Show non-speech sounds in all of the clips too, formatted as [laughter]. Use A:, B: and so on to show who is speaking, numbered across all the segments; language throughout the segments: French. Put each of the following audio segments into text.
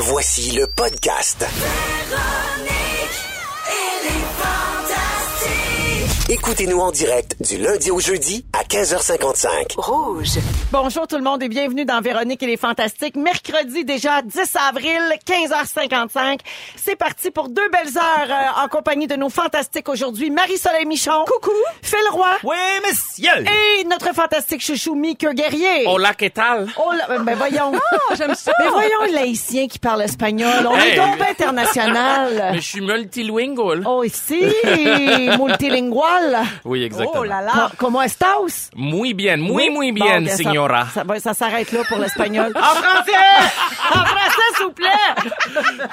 A: Voici le podcast. Écoutez-nous en direct du lundi au jeudi à 15h55.
B: Rouge.
C: Bonjour tout le monde et bienvenue dans Véronique et les Fantastiques. Mercredi déjà 10 avril, 15h55. C'est parti pour deux belles heures euh, en compagnie de nos fantastiques aujourd'hui. Marie-Soleil Michon. Coucou. Phil Roy.
D: Oui, monsieur!
C: Et notre fantastique chouchou Mika Guerrier.
D: Hola, ¿qué tal?
C: Oh là, ben voyons.
B: J'aime ça.
C: Mais voyons le laïcien qui parle espagnol. On est donc international.
D: Mais je suis multilingual.
C: Oh, ici, multilingual.
D: Oui, exactement.
B: Oh là là.
C: Como estás?
D: Muy bien, muy, muy
C: Bon,
D: bien,
C: ça-
D: señora.
C: Ça, va- ça s'arrête là pour l'espagnol. [laughs]
D: En français! [laughs]
C: en français, s'il vous plaît!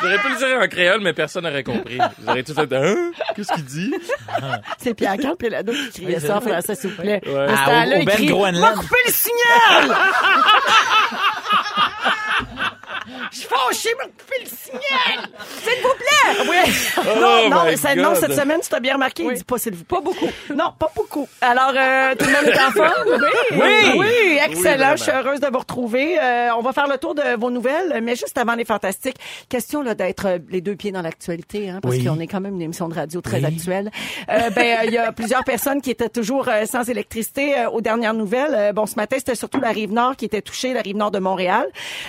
D: J'aurais pu le dire en créole, mais personne n'aurait compris. J'aurais tout fait, hein? Qu'est-ce qu'il dit? [laughs]
C: C'est Pierre Camp Pelado qui criait ça en français, s'il vous plaît.
D: Ouais.
C: À ce
D: Ah, au
C: il crie,
D: Groenland.
C: M'a coupé le signal! Je suis fâché, m'a coupé le signal! [laughs] S'il vous plaît! Oui. non, non, ça- non,
D: God.
C: cette semaine, tu t'as bien remarqué, il dit pas s'il vous plaît. Pas beaucoup. Non, pas beaucoup. Alors, euh, tout le monde est en forme? Oui.
D: Oui.
C: Oui, excellent.
D: Oui,
C: je suis heureuse de vous retrouver. Euh, on va faire le tour de vos nouvelles, mais juste avant les fantastiques, question là d'être euh, les deux pieds dans l'actualité, hein, parce
D: Oui.
C: qu'on est quand même une émission de radio très actuelle. Euh, ben, euh, il y a [laughs] plusieurs personnes qui étaient toujours euh, sans électricité aux dernières nouvelles. Euh, bon, ce matin, c'était surtout la rive nord qui était touchée, la rive nord de Montréal.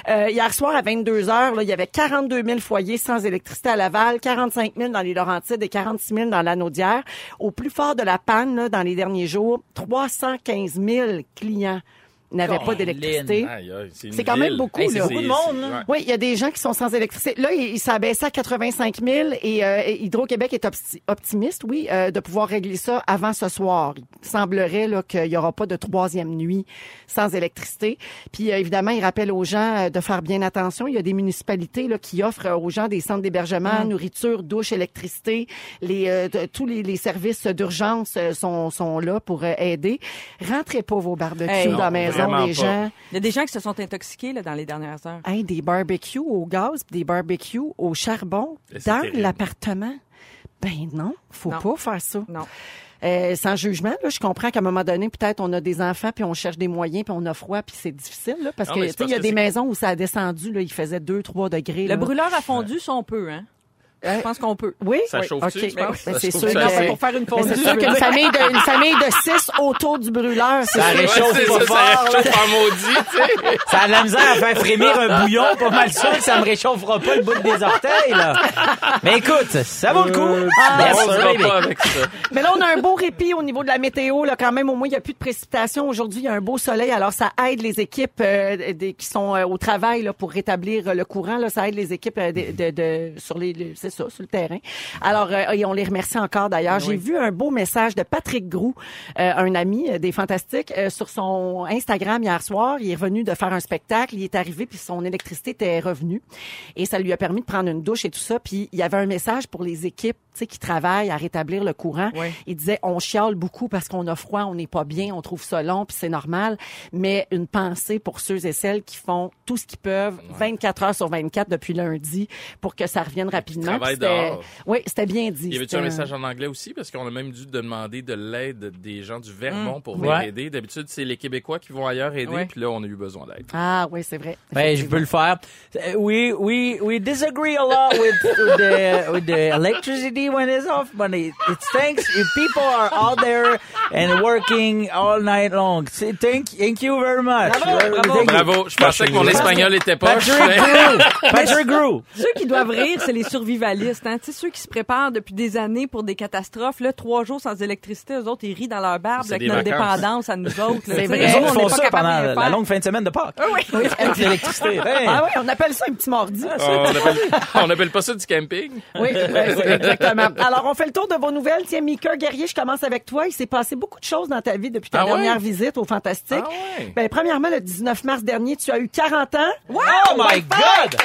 C: Euh, hier soir, à 22 il y avait 42 000 foyers sans électricité à Laval, 45 000 dans les Laurentides et 46 000 dans l'Anaudière. Au plus fort de la panne, là, dans les derniers jours, 315 000 clients n'avaient pas d'électricité. C'est quand même beaucoup,
D: Hey,
C: là. Beaucoup de
B: monde.
C: Oui, il y a des gens qui sont sans électricité. Là, il, s'abaissait à 85 000 et euh, Hydro-Québec est opti- optimiste, oui, euh, de pouvoir régler ça avant ce soir. Il semblerait là qu'il y aura pas de troisième nuit sans électricité. Puis euh, évidemment, il rappelle aux gens de faire bien attention. Il y a des municipalités là, qui offrent aux gens des centres d'hébergement,
D: Mm.
C: nourriture, douche, électricité. Les, euh, tous les, les services d'urgence sont, sont là pour aider. Rentrez pas vos barbecues
B: Hey,
C: dans la maison,
D: vraiment
C: les
D: pas.
C: gens.
B: Il y a des gens qui se sont intoxiqués là, dans les dernières heures.
C: Hey, des barbecues au gaz, pis des barbecues au charbon dans l'appartement. Ben non, faut
B: Non.
C: pas faire ça.
B: Non.
C: Euh, sans jugement, là, je comprends qu'à un moment donné, peut-être on a des enfants puis on cherche des moyens puis on a froid puis c'est difficile là, parce
D: Non,
C: que il y a des maisons où ça a descendu là, il faisait 2 3 degrés.
B: Le
C: là.
B: brûleur a fondu, ça on peut, hein? Je pense qu'on peut.
C: Oui,
D: Ça
C: oui.
D: chauffe-tu,
C: OK.
D: tu penses?
C: Ben,
D: Ça
C: c'est
D: chauffe
C: sûr
D: ça,
C: que
D: c'est
B: pour faire une fondue.
C: c'est sûr qu'une famille de une famille de 6 autour du brûleur, c'est
E: Ça
C: sûr.
E: réchauffe pas
D: ça,
E: fort,
D: ça
E: là.
D: réchauffe en maudit, tu sais. [laughs]
E: Ça a de la misère à faire frémir un [laughs] bouillon, pas mal sûr que ça me réchauffera pas le bout des orteils, là. Mais écoute, ça vaut le coup.
D: Euh,
E: Yes,
D: on se
E: baby.
D: va pas avec ça.
C: Mais là, on a un beau répit au niveau de la météo. Là, quand même, au moins, il n'y a plus de précipitations. Aujourd'hui, il y a un beau soleil. Alors, ça aide les équipes euh, des- qui sont euh, au travail là, pour rétablir euh, le courant. Là, ça aide les équipes euh, de, de, de- sur les, les- c'est ça, sur le terrain. Alors, euh, et on les remercie encore d'ailleurs. J'ai vu un beau message de Patrick Groux, euh, un ami euh, des Fantastiques, euh, sur son Instagram hier soir. Il est revenu de faire un spectacle. Il est arrivé puis son électricité était revenue et ça lui a permis de prendre une douche et tout ça. Puis il y avait un message pour les équipes, tu sais, qui travaillent à rétablir le courant.
B: Oui.
C: Il disait on chiale beaucoup parce qu'on a froid, on n'est pas bien, on trouve ça long, puis c'est normal. Mais une pensée pour ceux et celles qui font tout ce qu'ils peuvent, 24 heures sur 24 depuis lundi, pour que ça revienne rapidement.
D: Dehors.
C: Oui, c'était bien dit.
D: Y avait-tu un message en anglais aussi? Parce qu'on a même dû demander de l'aide des gens du Vermont pour
E: Ouais.
D: venir aider. D'habitude, c'est les Québécois qui vont ailleurs aider,
B: Ouais.
D: puis là, on a eu besoin d'aide.
C: Ah oui, c'est vrai.
E: Ben, je peux le faire. Uh, We we we disagree a lot with, the with the electricity when it's off, but it, it stinks if people are out there and working all night long. Thank, thank you very much.
B: Bravo, bravo.
D: Je pensais que mon espagnol était pas.
E: Patrick Grew. Patrick Grew.
B: Ceux qui doivent rire, c'est les survivalistes. Hein? Tu sais, ceux qui se préparent depuis des années pour des catastrophes. Là, trois jours sans électricité, eux autres, ils rient dans leur barbe avec notre
D: vacances.
B: dépendance à nous [laughs] autres.
C: C'est vrai.
B: Nous,
E: autres
B: on
E: font
B: pas
E: ça pendant la
B: faire.
E: longue fin de semaine de Pâques. [laughs] Avec l'électricité. Hey.
C: Ah oui, on appelle ça un petit mardi.
D: on, appelle, [laughs] on appelle pas ça du camping.
C: Oui, ouais, exactement. Alors, on fait le tour de vos nouvelles. Tiens, Mika Guerrier, je commence avec toi. Il s'est passé beaucoup de choses dans ta vie depuis ta
D: Ah ouais?
C: dernière visite au Fantastique.
D: Ah ouais?
C: Ben, premièrement, le 19 mars dernier, tu as eu 40 ans.
E: Oh my God!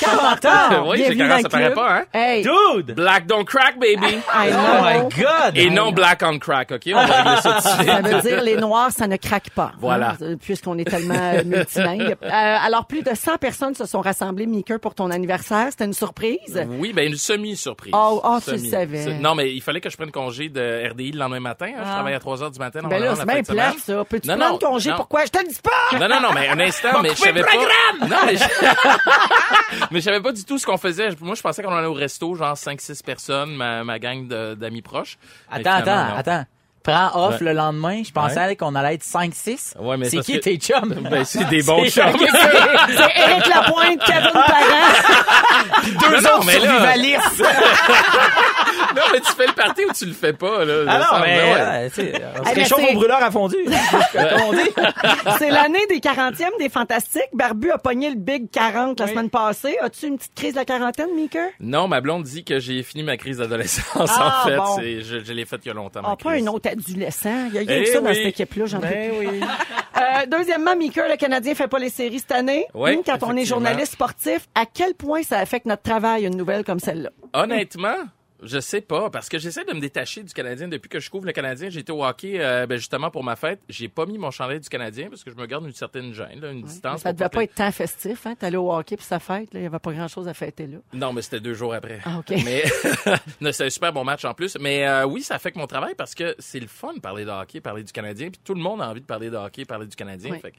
C: 40 ans!
D: Oui,
C: Bienvenue
D: 40,
C: dans
D: ça paraît
C: club.
D: pas, hein?
C: Hey!
E: Dude!
D: Black don't crack, baby.
C: I know.
E: Oh my God!
D: Et non black on crack, OK? On va régler ça tout de
C: Ça veut dire les noirs, ça ne craque pas.
D: Voilà.
C: hein, puisqu'on est tellement euh, multilingue. Euh, alors, plus de 100 personnes se sont rassemblées, Mika, pour ton anniversaire. C'était une surprise.
D: Oui, ben une semi-surprise.
C: Oh, oh, tu le savais.
D: Non, mais il fallait que je prenne congé de RDI le lendemain matin. hein. Je
B: Ah.
D: travaille à 3 heures du matin.
C: Ben là, c'est bien plate, ça. Peux-tu
D: Non,
C: prendre
D: non,
C: congé?
D: non.
C: Pourquoi? Je te dis pas!
D: Non, non, non, mais un instant, mais je savais pas. Non, mais je... [laughs] Mais je savais pas du tout ce qu'on faisait. Moi, je pensais qu'on allait au resto, genre 5-6 personnes, ma, ma gang de- d'amis proches.
E: Attends, attends, attends. Prends off
D: Ouais.
E: le lendemain. Je pensais
D: Ouais.
E: qu'on allait être 5-6.
D: Ouais, mais
E: c'est qui
D: que-
E: tes chums? [laughs]
D: Ben, c'est des [laughs] bons chums. [laughs]
C: C'est Éric Lapointe, Kevin Parent.
E: Deux
D: Non, non,
E: autres
D: mais
E: survivalistes.
D: non, mais tu fais le party ou tu le fais pas, là?
E: Ah non,
D: semble-
E: mais,
D: ouais.
E: euh, tu sais, on se réchauffe
C: c'est-
E: au brûleur à fondu.
C: C'est l'année des 40e des Fantastiques. Barbu a pogné le Big 40 la semaine passée. As-tu une petite crise de la quarantaine, Mika?
D: Non, ma blonde dit que j'ai fini ma crise d'adolescence,
C: Ah,
D: en fait. Je, je l'ai faite il y a longtemps,
C: Ah, pas autre adolescent. Il y a rien
D: Eh
C: que ça dans
D: oui.
C: cette équipe-là, j'en peux
E: Ben oui. [laughs]
C: Euh, deuxièmement, Mika, le Canadien fait pas les séries cette année. Hum, quand on est journaliste sportif, à quel point ça affecte notre travail, une nouvelle comme celle-là?
D: Honnêtement, je sais pas, parce que j'essaie de me détacher du Canadien depuis que je couvre le Canadien. J'étais au hockey, euh, ben, justement pour ma fête. J'ai pas mis mon chandail du Canadien parce que je me garde une certaine gêne, là, une distance.
C: Ça devait pas
D: porter-
C: être tant festif, hein? T'allais au hockey puis sa fête. Il y avait pas grand-chose à fêter là.
D: Non, mais c'était deux jours après.
C: Ah, OK. [laughs]
D: Mais [laughs] c'était un super bon match en plus. Mais euh, oui, ça affecte mon travail parce que c'est le fun de parler de hockey, parler du Canadien. Puis tout le monde a envie de parler de hockey, parler du Canadien. Fait que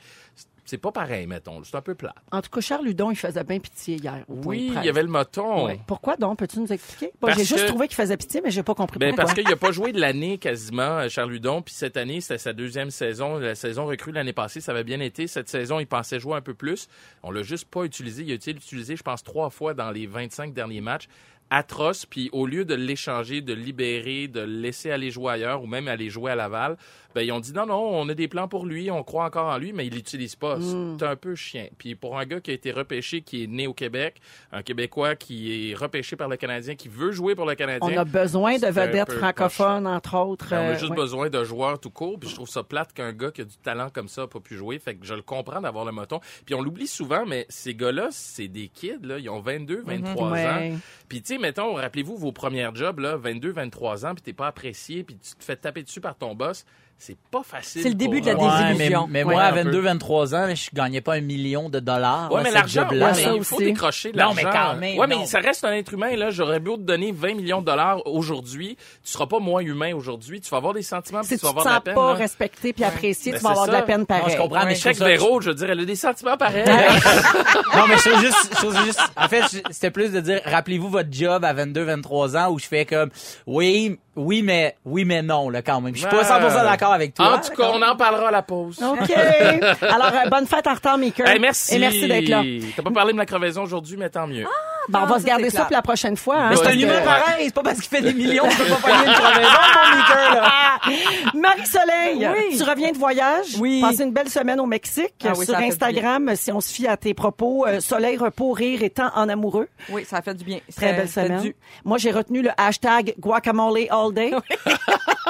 D: c'est pas pareil, mettons. C'est un peu plat.
C: En tout cas, Charles Ludon, il faisait bien pitié hier.
D: Oui, il y avait le moton.
C: Ouais. Pourquoi donc? Peux-tu nous expliquer? J'ai juste
D: que-
C: trouvé qu'il faisait pitié, mais j'ai pas compris
D: Ben,
C: pourquoi.
D: parce qu'il a pas joué de l'année quasiment, euh, Charles Ludon. Puis cette année, c'était sa deuxième saison. La saison recrue l'année passée, ça avait bien été. Cette saison, il pensait jouer un peu plus. On l'a juste pas utilisé. Il a été utilisé, je pense, trois fois dans les 25 derniers matchs. Atroce. Puis au lieu de l'échanger, de le libérer, de le laisser aller jouer ailleurs ou même aller jouer à Laval, ben ils ont dit non, non, on a des plans pour lui, on croit encore en lui, mais il l'utilise pas.
C: Hmm.
D: C'est un peu chien. Puis pour un gars qui a été repêché, qui est né au Québec, un Québécois qui est repêché par le Canadien, qui veut jouer pour le Canadien.
C: On a besoin de vedettes francophones, entre autres.
D: Ben, on a
C: euh,
D: juste
C: ouais.
D: besoin de joueurs tout court, puis je trouve ça plate qu'un gars qui a du talent comme ça n'a pas pu jouer. Fait que je le comprends d'avoir le moton. Puis on l'oublie souvent, mais ces gars-là, c'est des kids, là. Ils ont 22, 23 ans.
C: Ouais.
D: Puis tu sais, mettons, rappelez-vous vos premières jobs, là, 22, 23 ans, puis t'es pas apprécié, puis tu te fais taper dessus par ton boss. C'est pas facile.
B: C'est le début
D: pour
B: de la désillusion.
E: Ouais, mais,
B: illusion.
E: mais
C: Ouais,
E: moi, à
D: peu.
E: 22, 23 ans, je gagnais pas un million de dollars.
D: Ouais,
E: là,
D: mais l'argent, ouais,
C: ça
D: mais il faut
C: aussi.
D: décrocher de
E: Non,
D: l'argent.
E: mais quand même,
D: Ouais, mais ça reste un être humain, là. J'aurais beau te donner 20 millions de dollars aujourd'hui. Tu seras pas moins humain aujourd'hui. Tu vas avoir des sentiments, puis
C: Si
D: tu
C: tu
D: vas
C: te
D: avoir de la
C: sens
D: peine.
C: pas
D: là.
C: respecté puis apprécié,
D: Ben,
C: tu vas avoir
D: c'est
C: de la
D: ça.
C: peine pareil.
E: Non, je comprends, mais ça-
D: Véro, je veux dire, elle a des sentiments pareils. [laughs]
E: Non, mais je trouve juste, juste, en fait, c'était plus de dire, rappelez-vous votre job à 22, 23 ans où je fais comme, oui, oui, mais, oui, mais non, là, quand même. Je suis pas 100% d'accord avec toi.
D: En tout cas, on en parlera à la pause.
C: OK. [laughs] Alors, euh, bonne fête en retard, Maker.
D: Hey, merci.
C: Et merci d'être là.
D: T'as pas parlé de ma crevaison aujourd'hui, mais tant mieux.
C: Ben, on va
B: Ah,
C: se garder ça pour la prochaine fois. hein,
E: Mais c'est un humain
C: que-
E: pareil, c'est pas parce qu'il fait des millions que tu peux pas pogner une crevaison, mon [laughs] là. [laughs]
C: Marie-Soleil,
B: Oui.
C: tu reviens de voyage.
B: Oui.
C: Passé une belle semaine au Mexique.
B: Ah oui,
C: Sur Instagram, si on se fie à tes propos, euh, soleil, repos, rire et temps en amoureux.
B: Oui, ça a fait du bien.
C: Très belle semaine. Moi, j'ai retenu le hashtag guacamole all day.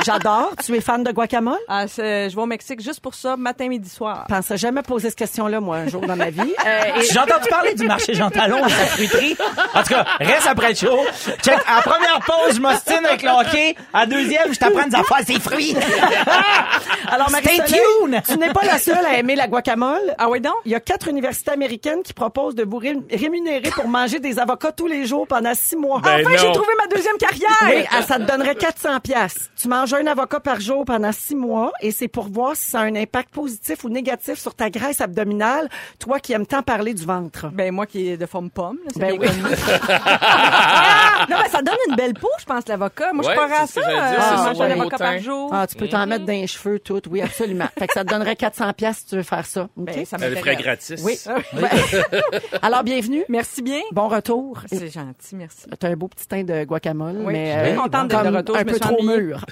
C: J'adore. Tu es fan de guacamole?
B: Ah, c'est- je vais au Mexique juste pour ça, matin, midi, soir.
C: Je pensais jamais poser cette question-là, moi, un jour dans ma vie. Euh, et-
E: J'ai entendu parler du marché Jean Talon à sa fruiterie. En tout cas, reste après le show. Check. À la première pause, je m'ostine avec le hockey. À la deuxième, je t'apprends des affaires, c'est fruits. [laughs]
C: Alors,
E: tuned.
C: tu n'es pas la seule à aimer la guacamole.
B: Ah oui, donc?
C: Il y a quatre universités américaines qui proposent de vous ré- rémunérer pour manger des avocats tous les jours pendant six mois.
D: Ben
B: enfin, j'ai trouvé ma deuxième carrière!
C: Oui, ah, ça te donnerait 400 pièces. Tu manges un avocat par jour pendant six mois et c'est pour voir si ça a un impact positif ou négatif sur ta graisse abdominale, toi qui aimes tant parler du ventre.
B: Ben, moi qui est de forme pomme, là,
C: Ben
B: bien
C: oui. [laughs]
B: Ah! non, mais ça donne une belle peau, je pense, l'avocat. Moi, je pas à ça. euh, manger
D: sur
B: un avocat par jour.
C: Ah, tu peux t'en mettre dans les cheveux tout, oui, absolument. fait que ça te donnerait 400 pièces si tu veux faire ça.
B: Ben, ça
D: le ferait gratis.
C: Oui. Ouais. [laughs] Alors, bienvenue.
B: Merci bien.
C: Bon retour.
B: C'est gentil, merci.
C: T'as un beau petit teint de guacamole,
B: Oui,
C: mais
B: je suis bien contente d'être de
C: comme
B: retour.
C: un
B: Je me
C: peu
B: suis
C: trop mûr. [laughs]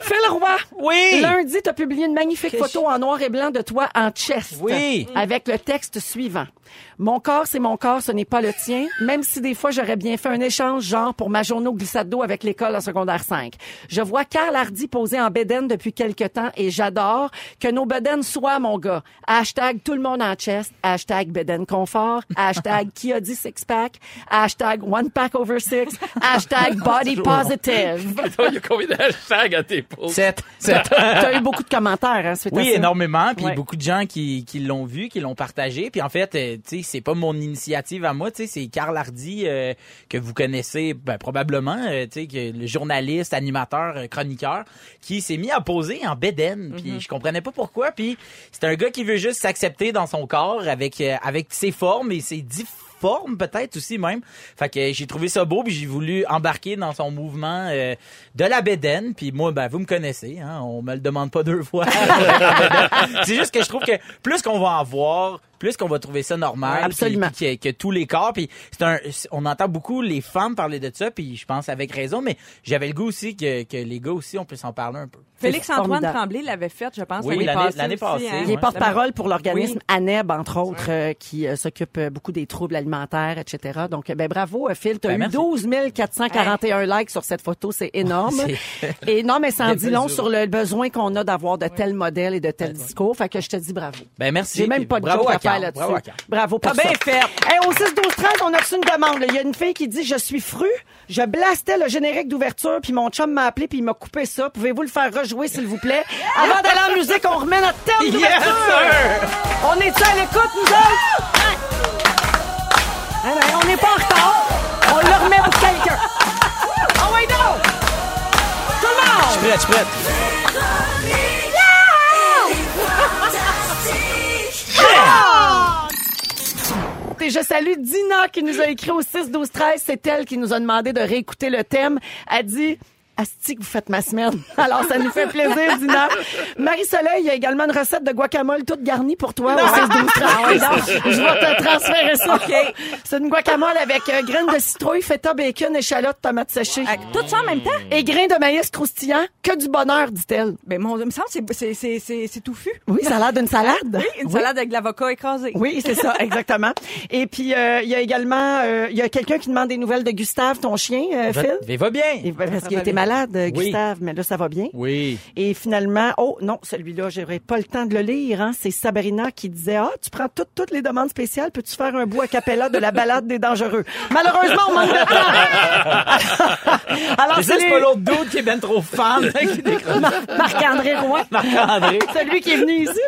C: Phil Roy.
E: Oui.
C: Lundi, tu as publié une magnifique photo en noir et blanc de toi en chest.
E: Oui.
C: Avec le texte suivant. Mon corps, c'est mon corps, ce n'est pas le tien. Même si des fois, j'aurais bien fait un échange, genre pour ma journée au glissade d'eau avec l'école en secondaire 5. Je vois Carl Hardy poser en bédaine depuis quelque temps et j'adore que nos bédaines soient, mon gars. Hashtag tout le monde en chest. Hashtag bédaine confort. Hashtag qui a dit six pack. Hashtag one pack over six. Hashtag [laughs] body positive. [laughs]
D: Il y a combien de hashtags à tes posts?
E: Sept. [laughs] Sept.
C: T'as eu beaucoup de commentaires, hein, suite à
E: Oui,
C: ça.
E: énormément. Puis
C: Ouais.
E: beaucoup de gens qui, qui l'ont vu, qui l'ont partagé. Puis en fait, euh, tu sais, c'est pas mon initiative à moi, tu sais, c'est Carl Hardy euh, que vous connaissez ben, probablement, euh, tu sais, que le journaliste, animateur, euh, chroniqueur, qui s'est mis à poser en bédaine, puis je comprenais pas pourquoi, puis c'est un gars qui veut juste s'accepter dans son corps avec euh, avec ses formes et ses peut-être aussi même. Fait que j'ai trouvé ça beau puis j'ai voulu embarquer dans son mouvement euh, de la bédaine puis moi ben vous me connaissez hein, on me le demande pas deux fois. [laughs] c'est juste que je trouve que plus qu'on va en voir, plus qu'on va trouver ça normal,
C: absolument.
E: puis- que, que tous les corps puis c'est un on entend beaucoup les femmes parler de ça puis je pense avec raison mais j'avais le goût aussi que, que les gars aussi on peut s'en parler un peu.
B: Félix-Antoine
C: formidable.
B: Tremblay l'avait fait, je pense,
E: Oui,
B: l'année
E: l'année-
B: passée.
E: l'année passée,
B: hein.
C: Il est porte-parole pour l'organisme
B: Oui.
C: ANEB, entre autres, euh, qui euh, s'occupe euh, beaucoup des troubles alimentaires, etc. Donc, ben, bravo, Phil. Tu as
E: Ben,
C: eu
E: merci.
C: 12 441 likes sur cette photo. C'est énorme. [laughs]
E: C'est-
C: Et non, mais ça en dit long sur le besoin qu'on a d'avoir de tels modèles et de tels discours. Fait que je te dis bravo.
E: Ben merci.
C: J'ai même pas de
E: bravo
C: joke
E: à
C: à faire Là-dessus.
E: Bravo
B: T'as
C: ça.
B: bien fait.
C: Hey, au 6 12 13 on a reçu une demande. là. Il y a une fille qui dit je suis fru, je blastais le générique d'ouverture puis mon chum m'a appelé puis il m'a coupé ça. Pouvez-vous le faire rejouer s'il vous plaît? Avant d'aller en musique, on remet notre thème d'ouverture. on est à l'écoute nous autres? Hein, ben, on n'est pas en retard. On le remet pour quelqu'un. Oh wait non Tout le monde
E: Je suis prête, je suis prête.
C: Et je salue Dina qui nous a écrit au 6 12 13, c'est elle qui nous a demandé de réécouter le thème. Elle dit Asti que vous faites ma semaine. [laughs] Alors, ça nous fait plaisir, Dina. Marie-Soleil, il y a également une recette de guacamole toute garnie pour toi au 6 12 13. je vais te transférer ça. C'est une guacamole avec euh, graines de citrouille, feta, bacon, échalote, tomates séchées.
B: Tout ça en même temps?
C: Et grains de maïs croustillant, que du bonheur, dit-elle.
B: Ben, mon, il me semble que c'est- c'est- c'est c'est- c'est touffu.
C: Oui, ça a l'air d'une salade.
B: Oui, une salade avec de l'avocat écrasé.
C: Oui, c'est ça, exactement. Et puis, euh, il y a également, euh, il y a quelqu'un qui demande des nouvelles de Gustave, ton chien, euh, Phil?
E: Il va bien.
C: Parce qu'il était malade,
E: Oui.
C: Gustave, mais là, ça va bien.
E: Oui.
C: Et finalement, oh non, celui-là, j'aurais pas le temps de le lire. Hein. C'est Sabrina qui disait, ah, tu prends toutes, toutes les demandes spéciales, peux-tu faire un bout a cappella de la balade des dangereux? Malheureusement, on manque de temps. [laughs] Alors, c'est les-
E: pas l'autre dude qui est ben trop fan.
C: Mar- Marc-André Roy.
E: Marc-André.
C: Celui qui est venu ici.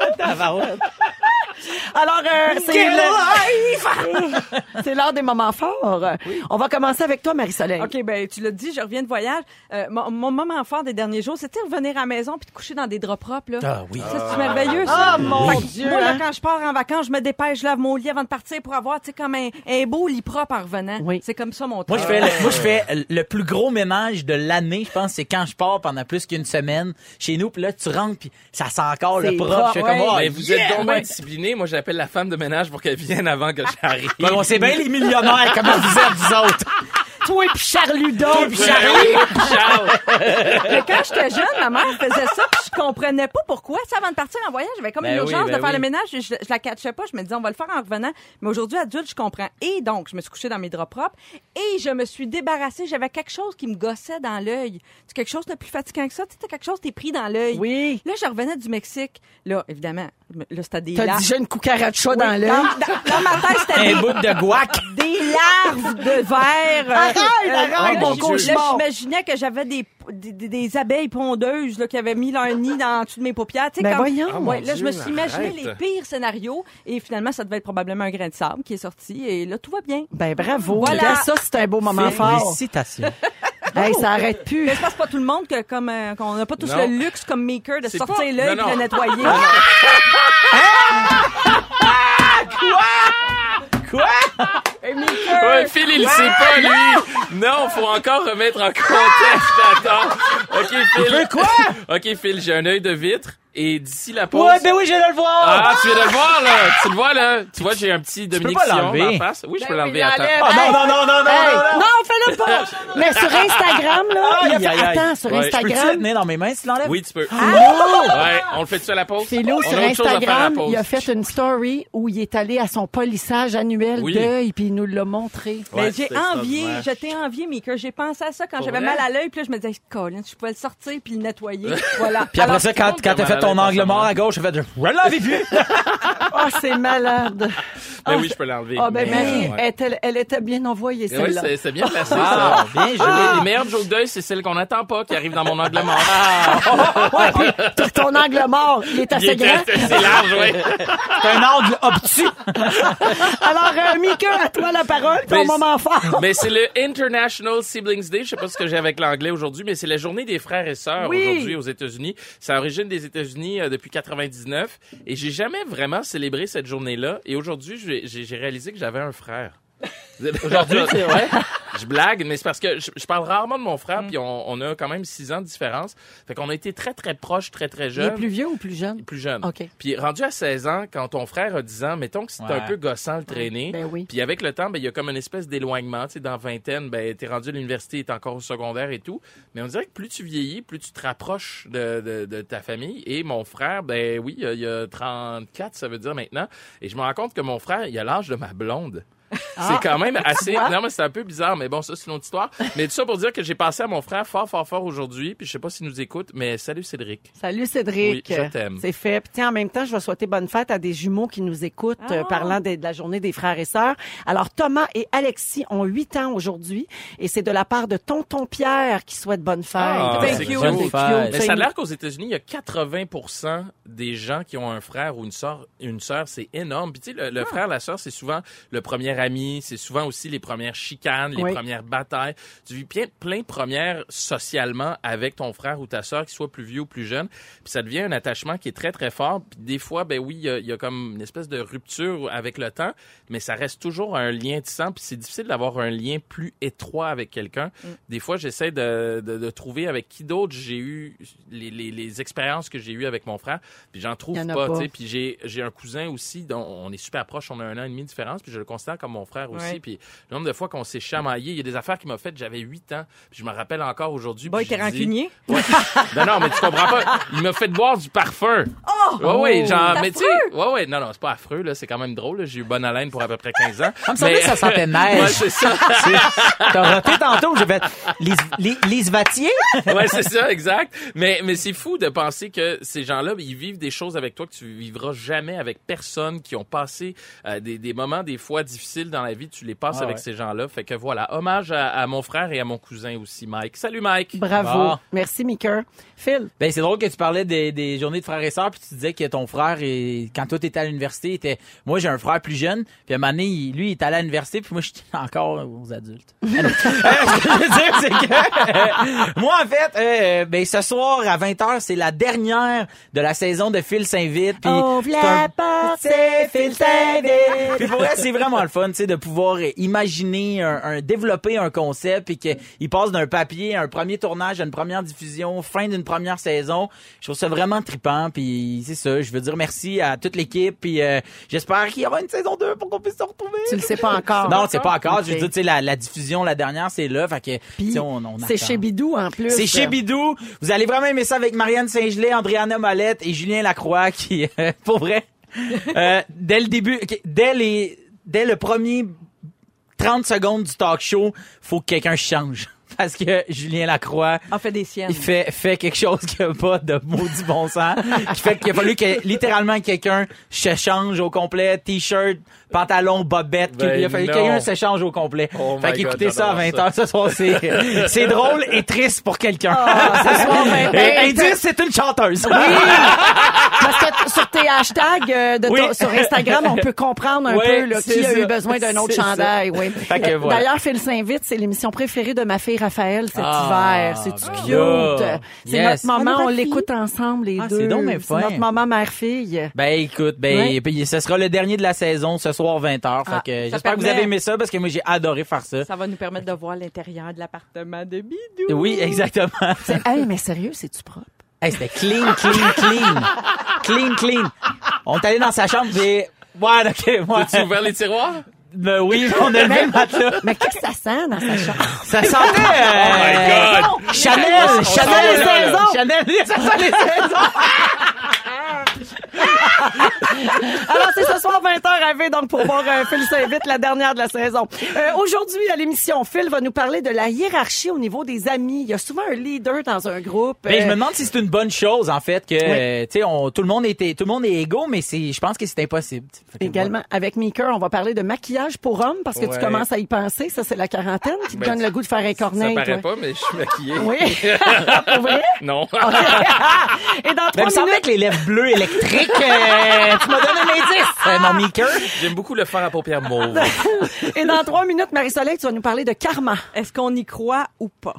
C: Alors, euh, c'est le- [laughs] c'est l'heure des moments forts. On va commencer avec toi, Marie-Soleil.
B: OK, ben tu l'as dit, je reviens de voyage. Euh, mon, mon moment fort des derniers jours, c'était revenir à la maison puis de coucher dans des draps propres. Là.
E: Ah oui.
B: Ça, c'est merveilleux, ça.
C: Ah, mon
B: Fait
C: Dieu,
B: Moi, là,
C: hein?
B: quand je pars en vacances, je me dépêche, je lave mon lit avant de partir pour avoir, tu sais, comme un, un beau lit propre en revenant.
C: Oui.
B: C'est comme ça, mon
E: Moi,
B: truc.
E: je fais, le, moi, je fais le plus gros ménage de l'année, je pense, c'est quand je pars pendant plus qu'une semaine chez nous, puis là, tu rentres, puis ça sent encore le propre.
C: propre,
E: Je fais comme,
C: ouais.
E: oh,
D: Mais vous
E: yeah!
D: êtes donc bien
E: Ouais.
D: discipliné. Moi, j'appelle la femme de ménage pour qu'elle vienne avant que j'arrive. [laughs]
E: Ben, on sait bien les millionnaires, comment vous êtes, vous autres.
C: Toi et puis Charludon.
E: puis Charlie.
D: Charles. [laughs]
B: Mais quand j'étais jeune, ma mère faisait ça, puis je comprenais pas pourquoi. Tu sais, avant de partir en voyage, j'avais comme
E: Ben
B: une
E: oui,
B: urgence
E: ben
B: de faire
E: oui.
B: le ménage. Je, je la catchais pas. Je me disais, on va le faire en revenant. Mais aujourd'hui, adulte, je comprends. Et donc, je me suis couchée dans mes draps propres et je me suis débarrassée. J'avais quelque chose qui me gossait dans l'œil. C'est quelque chose de plus fatigant que ça. Tu sais, t'as quelque chose, t'es pris dans l'œil.
C: Oui.
B: Là, je revenais du Mexique. Là, évidemment, là, c'était des
C: T'as
B: larves.
C: dit j'ai une cucaracha
B: Oui,
C: dans l'œil.
B: Dans, dans ma tête, c'était
E: Un
B: des,
E: bout de guac.
B: des larves de verre. euh,
C: Arrête, arrête,
B: là,
C: mon cauchemar.
B: J'imaginais que j'avais des, des, abeilles pondeuses là, qui avaient mis leur nid dans en dessous de mes paupières. Tu sais,
C: Ben
B: comme-
C: voyons.
D: Oh,
B: ouais, là, je me suis imaginé
D: arrête.
B: les pires scénarios et finalement, ça devait être probablement un grain de sable qui est sorti et là, tout va bien.
C: Ben bravo.
B: Voilà.
C: Ça, c'est un beau moment fort.
E: Félicitations. [laughs]
C: Hey, ça arrête plus.
B: Mais c'est pas tout le monde que comme euh, qu'on n'a pas tous
D: Non.
B: le luxe comme maker de
D: C'est
B: sortir
D: pas-
B: l'œil
D: non,
B: et de le
D: non.
B: nettoyer.
D: Ouais, Phil, il le sait pas, lui. Non, faut encore remettre en contexte. Attends. OK, Phil.
E: quoi?
D: OK, Phil, j'ai un œil de vitre et d'ici la pause...
E: Ouais, ben oui, je vais le voir.
D: Ah, tu viens de le voir, là. Tu le vois, là? Tu vois, j'ai un petit Dominique Sion en face. Oui, je peux
C: Ben
D: l'enlever. Attends.
E: Ah, non, non, non, non, non,
C: Hey,
E: non, non.
C: non, fais-le pas. [laughs] Mais sur Instagram, là, il a
E: Aïe,
C: fait,
E: aïe, aïe.
C: attends, sur
D: Ouais,
E: Peux-tu le
C: Instagram,
E: tenir dans mes mains s'il l'enlève?
D: Oui, tu peux. Ouais, on le fait dessus à la pause?
C: Philo,
D: On
C: sur Instagram, il a fait une story où il est allé à son polissage annuel
D: Oui.
C: d'œil, puis il nous l'a montré.
B: Mais j'ai
D: c'est
B: envié, je t'ai envié, Maker. J'ai pensé à ça quand j'avais mal à l'œil, puis là, je me disais, Colin, je pouvais le sortir puis le nettoyer. [laughs] voilà.
E: Puis après ça, quand, quand t'as fait ton angle mort à gauche, fait je l'avais vu. [laughs]
C: Oh, c'est malade.
D: Ben oui, je peux l'enlever.
C: Ah, ben, Marie,
D: euh, ouais.
C: elle, était- elle était bien envoyée,
D: Oui,
C: celle-là.
D: c'est c'est bien placé.
E: Wow, bien joué.
D: Les, les meilleures jokes d'œil, c'est celles qu'on n'attend pas, qui arrivent dans mon angle mort. [laughs]
C: Ouais, puis ton angle mort, il est assez grand.
D: assez large, oui.
E: C'est [laughs] un angle obtus.
C: Alors, euh, Mika, à toi la parole, ton
D: Mais
C: moment fort.
D: Mais c'est le International Siblings Day. Je sais pas ce que j'ai avec l'anglais aujourd'hui, mais c'est la journée des frères et sœurs
C: Oui.
D: aujourd'hui aux États-Unis. C'est à l'origine des États-Unis euh, depuis 99. Et j'ai jamais vraiment célébré cette journée-là. Et aujourd'hui, j'ai réalisé que j'avais un frère.
E: Aujourd'hui, c'est vrai? [laughs]
D: Je blague, mais c'est parce que je, je parle rarement de mon frère,
C: Mm.
D: puis on, on a quand même six ans de différence. Fait qu'on a été très, très proches, très, très
C: Il est
D: jeunes.
C: plus vieux ou plus jeune?
D: plus jeune.
C: OK.
D: Puis rendu à 16 ans, quand ton frère a 10 ans, mettons que c'est
E: Ouais.
D: un peu gossant le traîner.
C: Ben oui.
D: Puis avec le temps, ben il y a comme une espèce d'éloignement, tu sais dans vingtaine, ben t'es rendu à l'université, t'es encore au secondaire et tout. Mais on dirait que plus tu vieillis, plus tu te rapproches de, de, de ta famille et mon frère, ben oui, il a- il a 34, ça veut dire maintenant et je me rends compte que mon frère, il a l'âge de ma blonde. [laughs] C'est quand même [laughs] assez. Non, mais c'est un peu bizarre, mais bon, ça, c'est une autre histoire. Mais tout ça pour dire que j'ai passé à mon frère fort, fort, fort aujourd'hui. Puis je sais pas s'il nous écoute, mais salut Cédric.
C: Salut Cédric.
D: Oui, je t'aime.
C: C'est fait. Puis tiens, en même temps, je vais souhaiter bonne fête à des jumeaux qui nous écoutent,
B: Ah.
C: euh, parlant de, de la journée des frères et sœurs. Alors, Thomas et Alexis ont 8 ans aujourd'hui et c'est de la part de tonton Pierre qui souhaite bonne fête.
D: Ah,
C: cute.
E: Mais
D: Mais
C: C'est
D: ça a l'air qu'aux États-Unis, il y a 80 des gens qui ont un frère ou une sœur. Une sœur, c'est énorme. Puis tu sais, le,
C: Ah.
D: le frère, la sœur, c'est souvent le premier ami. C'est souvent aussi les premières chicanes, les
C: Oui.
D: premières batailles. Tu vis plein, plein de premières socialement avec ton frère ou ta sœur, qu'il soit plus vieux ou plus jeune. Puis ça devient un attachement qui est très, très fort. Puis des fois, ben oui, il y a, il y a comme une espèce de rupture avec le temps, mais ça reste toujours un lien tissant. Puis c'est difficile d'avoir un lien plus étroit avec quelqu'un.
C: Mm.
D: Des fois, j'essaie de, de, de trouver avec qui d'autre j'ai eu les, les, les expériences que j'ai eues avec mon frère. Puis j'en trouve pas.
C: pas.
D: Puis j'ai, j'ai un cousin aussi dont on est super proche. On a un an et demi de différence. Puis je le considère comme mon frère aussi.
B: Ouais.
D: Puis le nombre de fois qu'on s'est chamaillé, il y a des affaires qu'il m'a faites. J'avais 8 ans. Puis je me rappelle encore aujourd'hui.
B: T'es
D: je dis-
B: rancunier? [laughs]
D: Ouais. non, non, mais tu comprends pas. Il m'a fait boire du parfum.
B: Oh!
D: Ouais, ouais, genre,
B: C'est
D: mais tu sais, ouais, ouais, non, non, c'est pas affreux, là, c'est quand même drôle. J'ai eu bonne haleine pour à peu près 15 ans.
E: Comme ça, ça sentait [laughs] neige.
D: Ouais, c'est ça.
E: T'as roté tantôt, fait Lise, Lise, Lise Vatier?
D: ouais, c'est ça, exact. Mais, mais c'est fou de penser que ces gens-là, ils vivent des choses avec toi que tu vivras jamais avec personne, qui ont passé euh, des, des moments des fois difficiles dans la vie, tu les passes
E: Ah
D: avec
E: ouais.
D: ces gens-là. Fait que voilà, hommage à, à mon frère et à mon cousin aussi, Mike. Salut, Mike.
C: Bravo.
E: Bon.
C: Merci, Mika. Phil.
E: Ben, c'est drôle que tu parlais des, des journées de frères et sœurs, puis tu disais que ton frère, est, quand toi t'étais à l'université, était. Moi, j'ai un frère plus jeune, puis à un moment donné, il- lui, il est allé à l'université, puis moi, j'étais encore aux adultes. Ce [laughs] que je veux dire, c'est que. euh, moi, en fait, euh, ben, ce soir, à 20h, c'est la dernière de la saison de Phil s'invite. puis
C: Ouvre la porte, c'est Phil s'invite.
E: puis pour vrai, c'est vraiment le fun, tu sais, de pouvoir euh, imaginer, un, un- développer un concept et qu'il passe d'un papier à un premier tournage, à une première diffusion, fin d'une première saison. Je trouve ça vraiment trippant, puis c'est ça. Je veux dire merci à toute l'équipe, puis euh, j'espère qu'il y aura une saison 2 pour qu'on puisse se retrouver.
C: Tu le sais pas encore.
E: Non, c'est pas encore. Je veux dire, tu sais, la, la diffusion, la dernière, c'est là, fait que, on, on
C: c'est chez Bidou en plus.
E: C'est chez Bidou. Vous allez vraiment aimer ça avec Marianne Saint-Gelais, Andréana Molette et Julien Lacroix qui, euh, [laughs] pour vrai, euh, dès le début, dès les, dès le premier 30 secondes du talk show, faut que quelqu'un change. Parce que Julien Lacroix,
B: On fait des siennes.
E: il fait, fait quelque chose qui a pas de maudit bon sens. qui fait qu'il a fallu que littéralement quelqu'un se change au complet, t-shirt, pantalon, bobette,
D: Ben
E: il a fallu que quelqu'un se change au complet.
D: Oh
E: fait qu'écoutez ça à
D: j'adore
E: 20h ce soir, c'est, c'est drôle et triste pour quelqu'un.
C: Ah, ce soir, ben, ben,
E: Indice, c'est une chanteuse.
C: Parce que sur tes hashtags euh, de
E: Oui.
C: ton- sur Instagram, on peut comprendre un
E: Oui,
C: peu là, qui a eu besoin d'un autre
E: ça.
C: chandail. Oui. D'ailleurs, Phil s'invite, c'est l'émission préférée de ma fille Raphaël cet
E: Ah,
C: hiver. C'est
E: ben
C: cute. C'est
E: Yes.
C: notre moment,
B: Ah,
C: on l'écoute ensemble les
E: Ah,
C: deux.
E: c'est donc fin.
C: notre maman mère-fille.
E: Ben écoute, ben ce sera le dernier de la saison ce soir 20h.
C: Ah,
E: j'espère que vous avez aimé ça parce que moi j'ai adoré faire ça.
B: Ça va nous permettre de voir l'intérieur de l'appartement de Bidou.
E: Oui, exactement. [laughs]
C: C'est- Hey, mais sérieux, c'est-tu propre?
E: Hey, c'était clean, clean, clean. clean, clean. On est allé dans sa chambre et ouais, ok, ouais.
D: As-tu ouvert les tiroirs?
E: Ben oui, [laughs] on a le matelas.
C: Mais qu'est-ce que ça sent dans sa chambre?
E: Ça sentait euh,
D: Oh my God!
E: Chanel,
D: On
E: Chanel
D: s'en
E: les saisons. Chanel, ça sent les saisons. [laughs] [laughs]
C: Alors, c'est ce soir 20h à V, donc pour voir euh, Phil Saint-Vite, la dernière de la saison. Euh, Aujourd'hui, à l'émission, Phil va nous parler de la hiérarchie au niveau des amis. Il y a souvent un leader dans un groupe.
E: Mais je
C: Euh,
E: me demande si c'est une bonne chose en fait que euh, tu sais on tout le monde était tout le monde est égaux mais c'est je pense que c'est impossible.
C: Également, avec Meeker, on va parler de maquillage pour hommes parce que tu commences à y penser. Ça, c'est la quarantaine qui te
D: Ben,
C: donne le goût de faire un
D: Ça
C: cornet.
D: paraît
C: toi.
D: pas, mais je suis maquillé.
C: Oui. [laughs] pour vrai?
D: Non. [laughs]
C: Et dans
E: Mais
C: trois
E: me que les lèvres bleues électriques, euh, tu m'as donné un indice, euh, mon Meeker.
D: J'aime beaucoup le faire à paupières mauves.
C: et dans trois minutes, Marie-Soleil, tu vas nous parler de karma.
B: Est-ce qu'on y croit ou pas?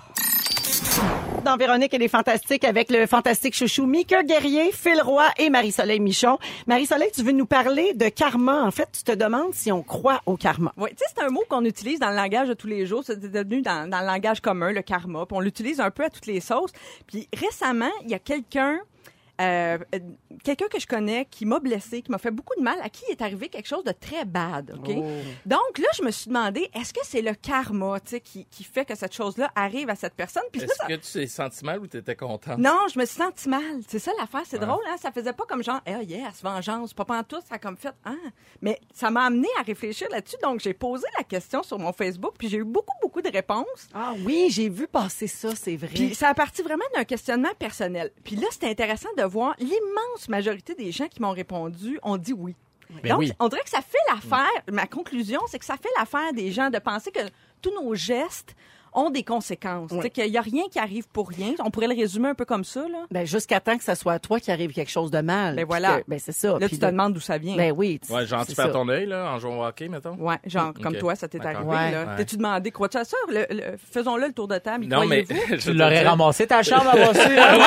C: Dans Véronique et les Fantastiques avec le fantastique chouchou Mika Guerrier, Phil Roy et Marie-Soleil Michon. Marie-Soleil, tu veux nous parler de karma? En fait, tu te demandes si on croit au karma.
B: Oui, tu sais, c'est un mot qu'on utilise dans le langage de tous les jours. C'est devenu dans, dans le langage commun, le karma. Puis on l'utilise un peu à toutes les sauces. Puis récemment, il y a quelqu'un... euh, euh, quelqu'un que je connais qui m'a blessé, qui m'a fait beaucoup de mal, à qui est arrivé quelque chose de très bad, OK? Donc là, je me suis demandé, est-ce que c'est le karma, tu sais, qui, qui fait que cette chose-là arrive à cette personne? Puis
D: Est-ce
B: ça-
D: que tu t'es senti mal ou t'étais contente?
B: non, je me suis senti mal. C'est ça l'affaire, c'est drôle, hein? Ça faisait pas comme genre, eh, yes, vengeance, pas pantoute, ça a comme fait, ah. Mais ça m'a amené à réfléchir là-dessus, donc j'ai posé la question sur mon Facebook, puis j'ai eu beaucoup, beaucoup de réponses.
C: Ah oui, j'ai vu passer ça, c'est vrai.
B: Puis ça a parti vraiment d'un questionnement personnel. Puis là, c'était intéressant de l'immense majorité des gens qui m'ont répondu ont dit oui.
E: Ben
B: Donc,
E: oui.
B: on dirait que ça fait l'affaire, ma conclusion, c'est que ça fait l'affaire des gens de penser que tous nos gestes ont des conséquences. Tu sais, qu'il n'y a rien qui arrive pour rien. On pourrait le résumer un peu comme ça, là.
C: Ben, jusqu'à temps que ça soit à toi qui arrive quelque chose de mal.
B: Ben voilà.
C: que- ben c'est ça.
B: Là,
C: Puis
B: tu te
C: de-
B: demandes d'où ça vient.
C: Ben oui. tu-
D: Ouais, genre, tu perds ton œil, là, en jouant au hockey, mettons?
B: Ouais, genre, comme toi, ça t'est
D: D'accord.
B: arrivé.
C: Ouais.
B: là.
D: Ouais.
B: T'es-tu demandé, crois-tu à ça? Le- le- Faisons-le le tour de table.
D: Non, mais. [laughs]
E: Tu l'aurais
D: dire-
E: ramassé ta [laughs] chambre ça. hein?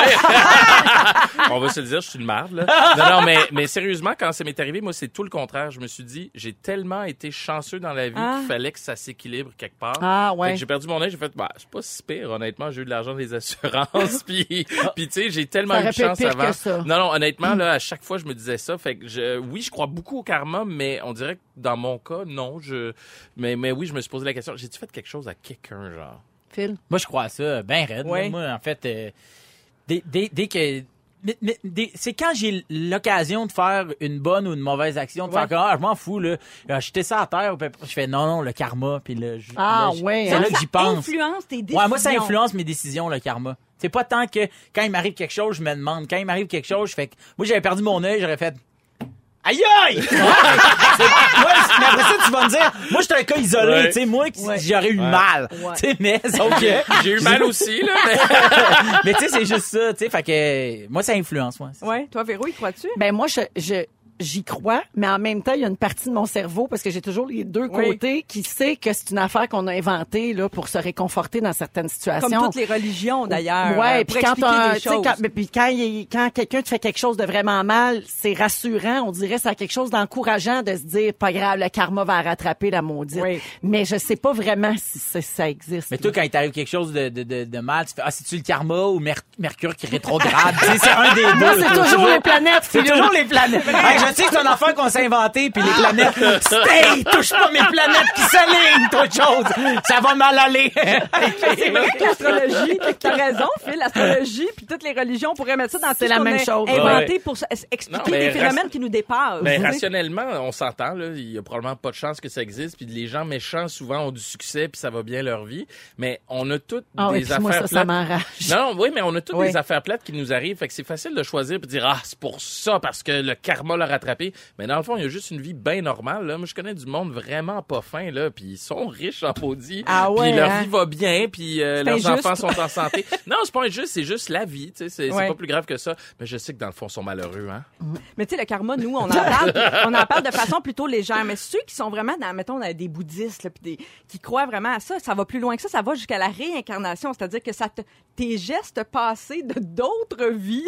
E: [laughs]
D: On va se le dire, je suis une marde, là. Non, non, mais, mais sérieusement, quand ça m'est arrivé, moi, c'est tout le contraire. Je me suis dit, j'ai tellement été chanceux dans la vie
B: Ah.
D: qu'il fallait que ça s'équilibre quelque part.
C: Ah, ouais.
D: J'ai perdu mon œil, fait, bah, c'est pas si pire, honnêtement. J'ai eu de l'argent des assurances, [laughs] puis, puis tu sais, j'ai tellement
C: Ça
D: eu de chance
C: pire
D: avant.
C: que ça.
D: Non, non, honnêtement, là, à chaque fois, je me disais ça. Fait que je, oui, je crois beaucoup au karma, mais on dirait que dans mon cas, non, je, mais, mais oui, je me suis posé la question, j'ai-tu fait quelque chose à quelqu'un, genre?
C: Phil?
E: Moi, je crois à ça, ben raide.
B: Ouais.
E: Moi, en fait, euh, dès, dès- dès que... mais- mais- c'est quand j'ai l'occasion de faire une bonne ou une mauvaise action, de
B: Ouais.
E: faire comme, ah, je m'en fous, là. J'ai jeté ça à terre, puis je fais, non, non, le karma, puis là, je-
C: Ah, ouais,
E: c'est
C: hein.
E: là
B: Ça
E: que j'y pense.
B: influence tes décisions.
E: Ouais, moi, ça influence mes décisions, le karma. C'est pas tant que quand il m'arrive quelque chose, je me demande. Quand il m'arrive quelque chose, je fais que. Moi, j'avais perdu mon œil, j'aurais fait. Aïe aïe! [laughs] Moi, me dire, j'étais un cas isolé,
D: Ouais.
E: tu sais, moi, j'aurais eu mal.
C: Ouais.
E: Tu sais, mais, sauf que.
D: J'ai eu [laughs] mal aussi, là, mais.
E: mais tu sais, c'est juste ça, tu sais, fait que. Moi, ça influence, moi.
B: Ouais, toi, Véro, y crois-tu?
C: Ben moi, je, je- j'y crois, mais en même temps, il y a une partie de mon cerveau, parce que j'ai toujours les deux
B: Oui.
C: côtés, qui sait que c'est une affaire qu'on a inventée là, pour se réconforter dans certaines situations.
B: Comme toutes les religions, d'ailleurs.
C: Ouais,
B: euh,
C: puis quand, on- quand, mais puis quand, il- quand quelqu'un te fait quelque chose de vraiment mal, c'est rassurant. On dirait que ça a quelque chose d'encourageant de se dire, pas grave, le karma va rattraper la maudite.
B: Oui.
C: Mais je sais pas vraiment si ça, existe.
E: Mais toi, quand il t'arrive quelque chose de, de, de, de mal, tu fais, ah, c'est-tu le karma ou Mer- Mercure qui rétrograde? [laughs] tu sais, c'est un des deux.
C: Moi, c'est toujours les planètes.
E: C'est toujours les planètes. Hey, sais que c'est un enfant qu'on s'est inventé, puis les planètes. Stay! Touche pas mes planètes qui s'alignent, autre chose. Ça va mal aller. [laughs]
B: C'est vrai que [laughs] l'astrologie, t'as raison, Phil, l'astrologie, puis toutes les religions pourraient mettre ça dans
C: C'est la même
B: a
C: chose.
B: inventé
D: Ouais.
B: pour expliquer des phénomènes qui nous dépassent.
D: Mais rationnellement, on s'entend, là. Il y a probablement pas de chance que ça existe. Puis les gens méchants, souvent, ont du succès, puis ça va bien leur vie. Mais on a toutes
C: Ah
D: des affaires
C: moi, ça, ça
D: plates.
C: m'enrage.
D: Non, oui, mais on a toutes
C: Oui.
D: des affaires plates qui nous arrivent. Fait que c'est facile de choisir puis de dire, ah, c'est pour ça, parce que le karma l'a Mais dans le fond, il y a juste une vie bien normale, là. Moi, je connais du monde vraiment pas fin, là. Puis ils sont riches en maudit.
C: Ah ouais,
D: Puis leur
C: hein?
D: vie va bien, puis euh, leurs
B: injuste.
D: enfants sont en santé. [laughs] non, c'est pas injuste, c'est juste la vie, tu sais. C'est
B: Ouais.
D: pas plus grave que ça. Mais je sais que dans le fond, ils sont malheureux, hein.
B: Mais tu sais, le karma, nous, on en parle, [laughs] on en parle de façon plutôt légère. Mais ceux qui sont vraiment dans, mettons, dans des bouddhistes, là, puis des, qui croient vraiment à ça, ça va plus loin que ça. Ça va jusqu'à la réincarnation. C'est-à-dire que ça te- tes gestes passés de d'autres vies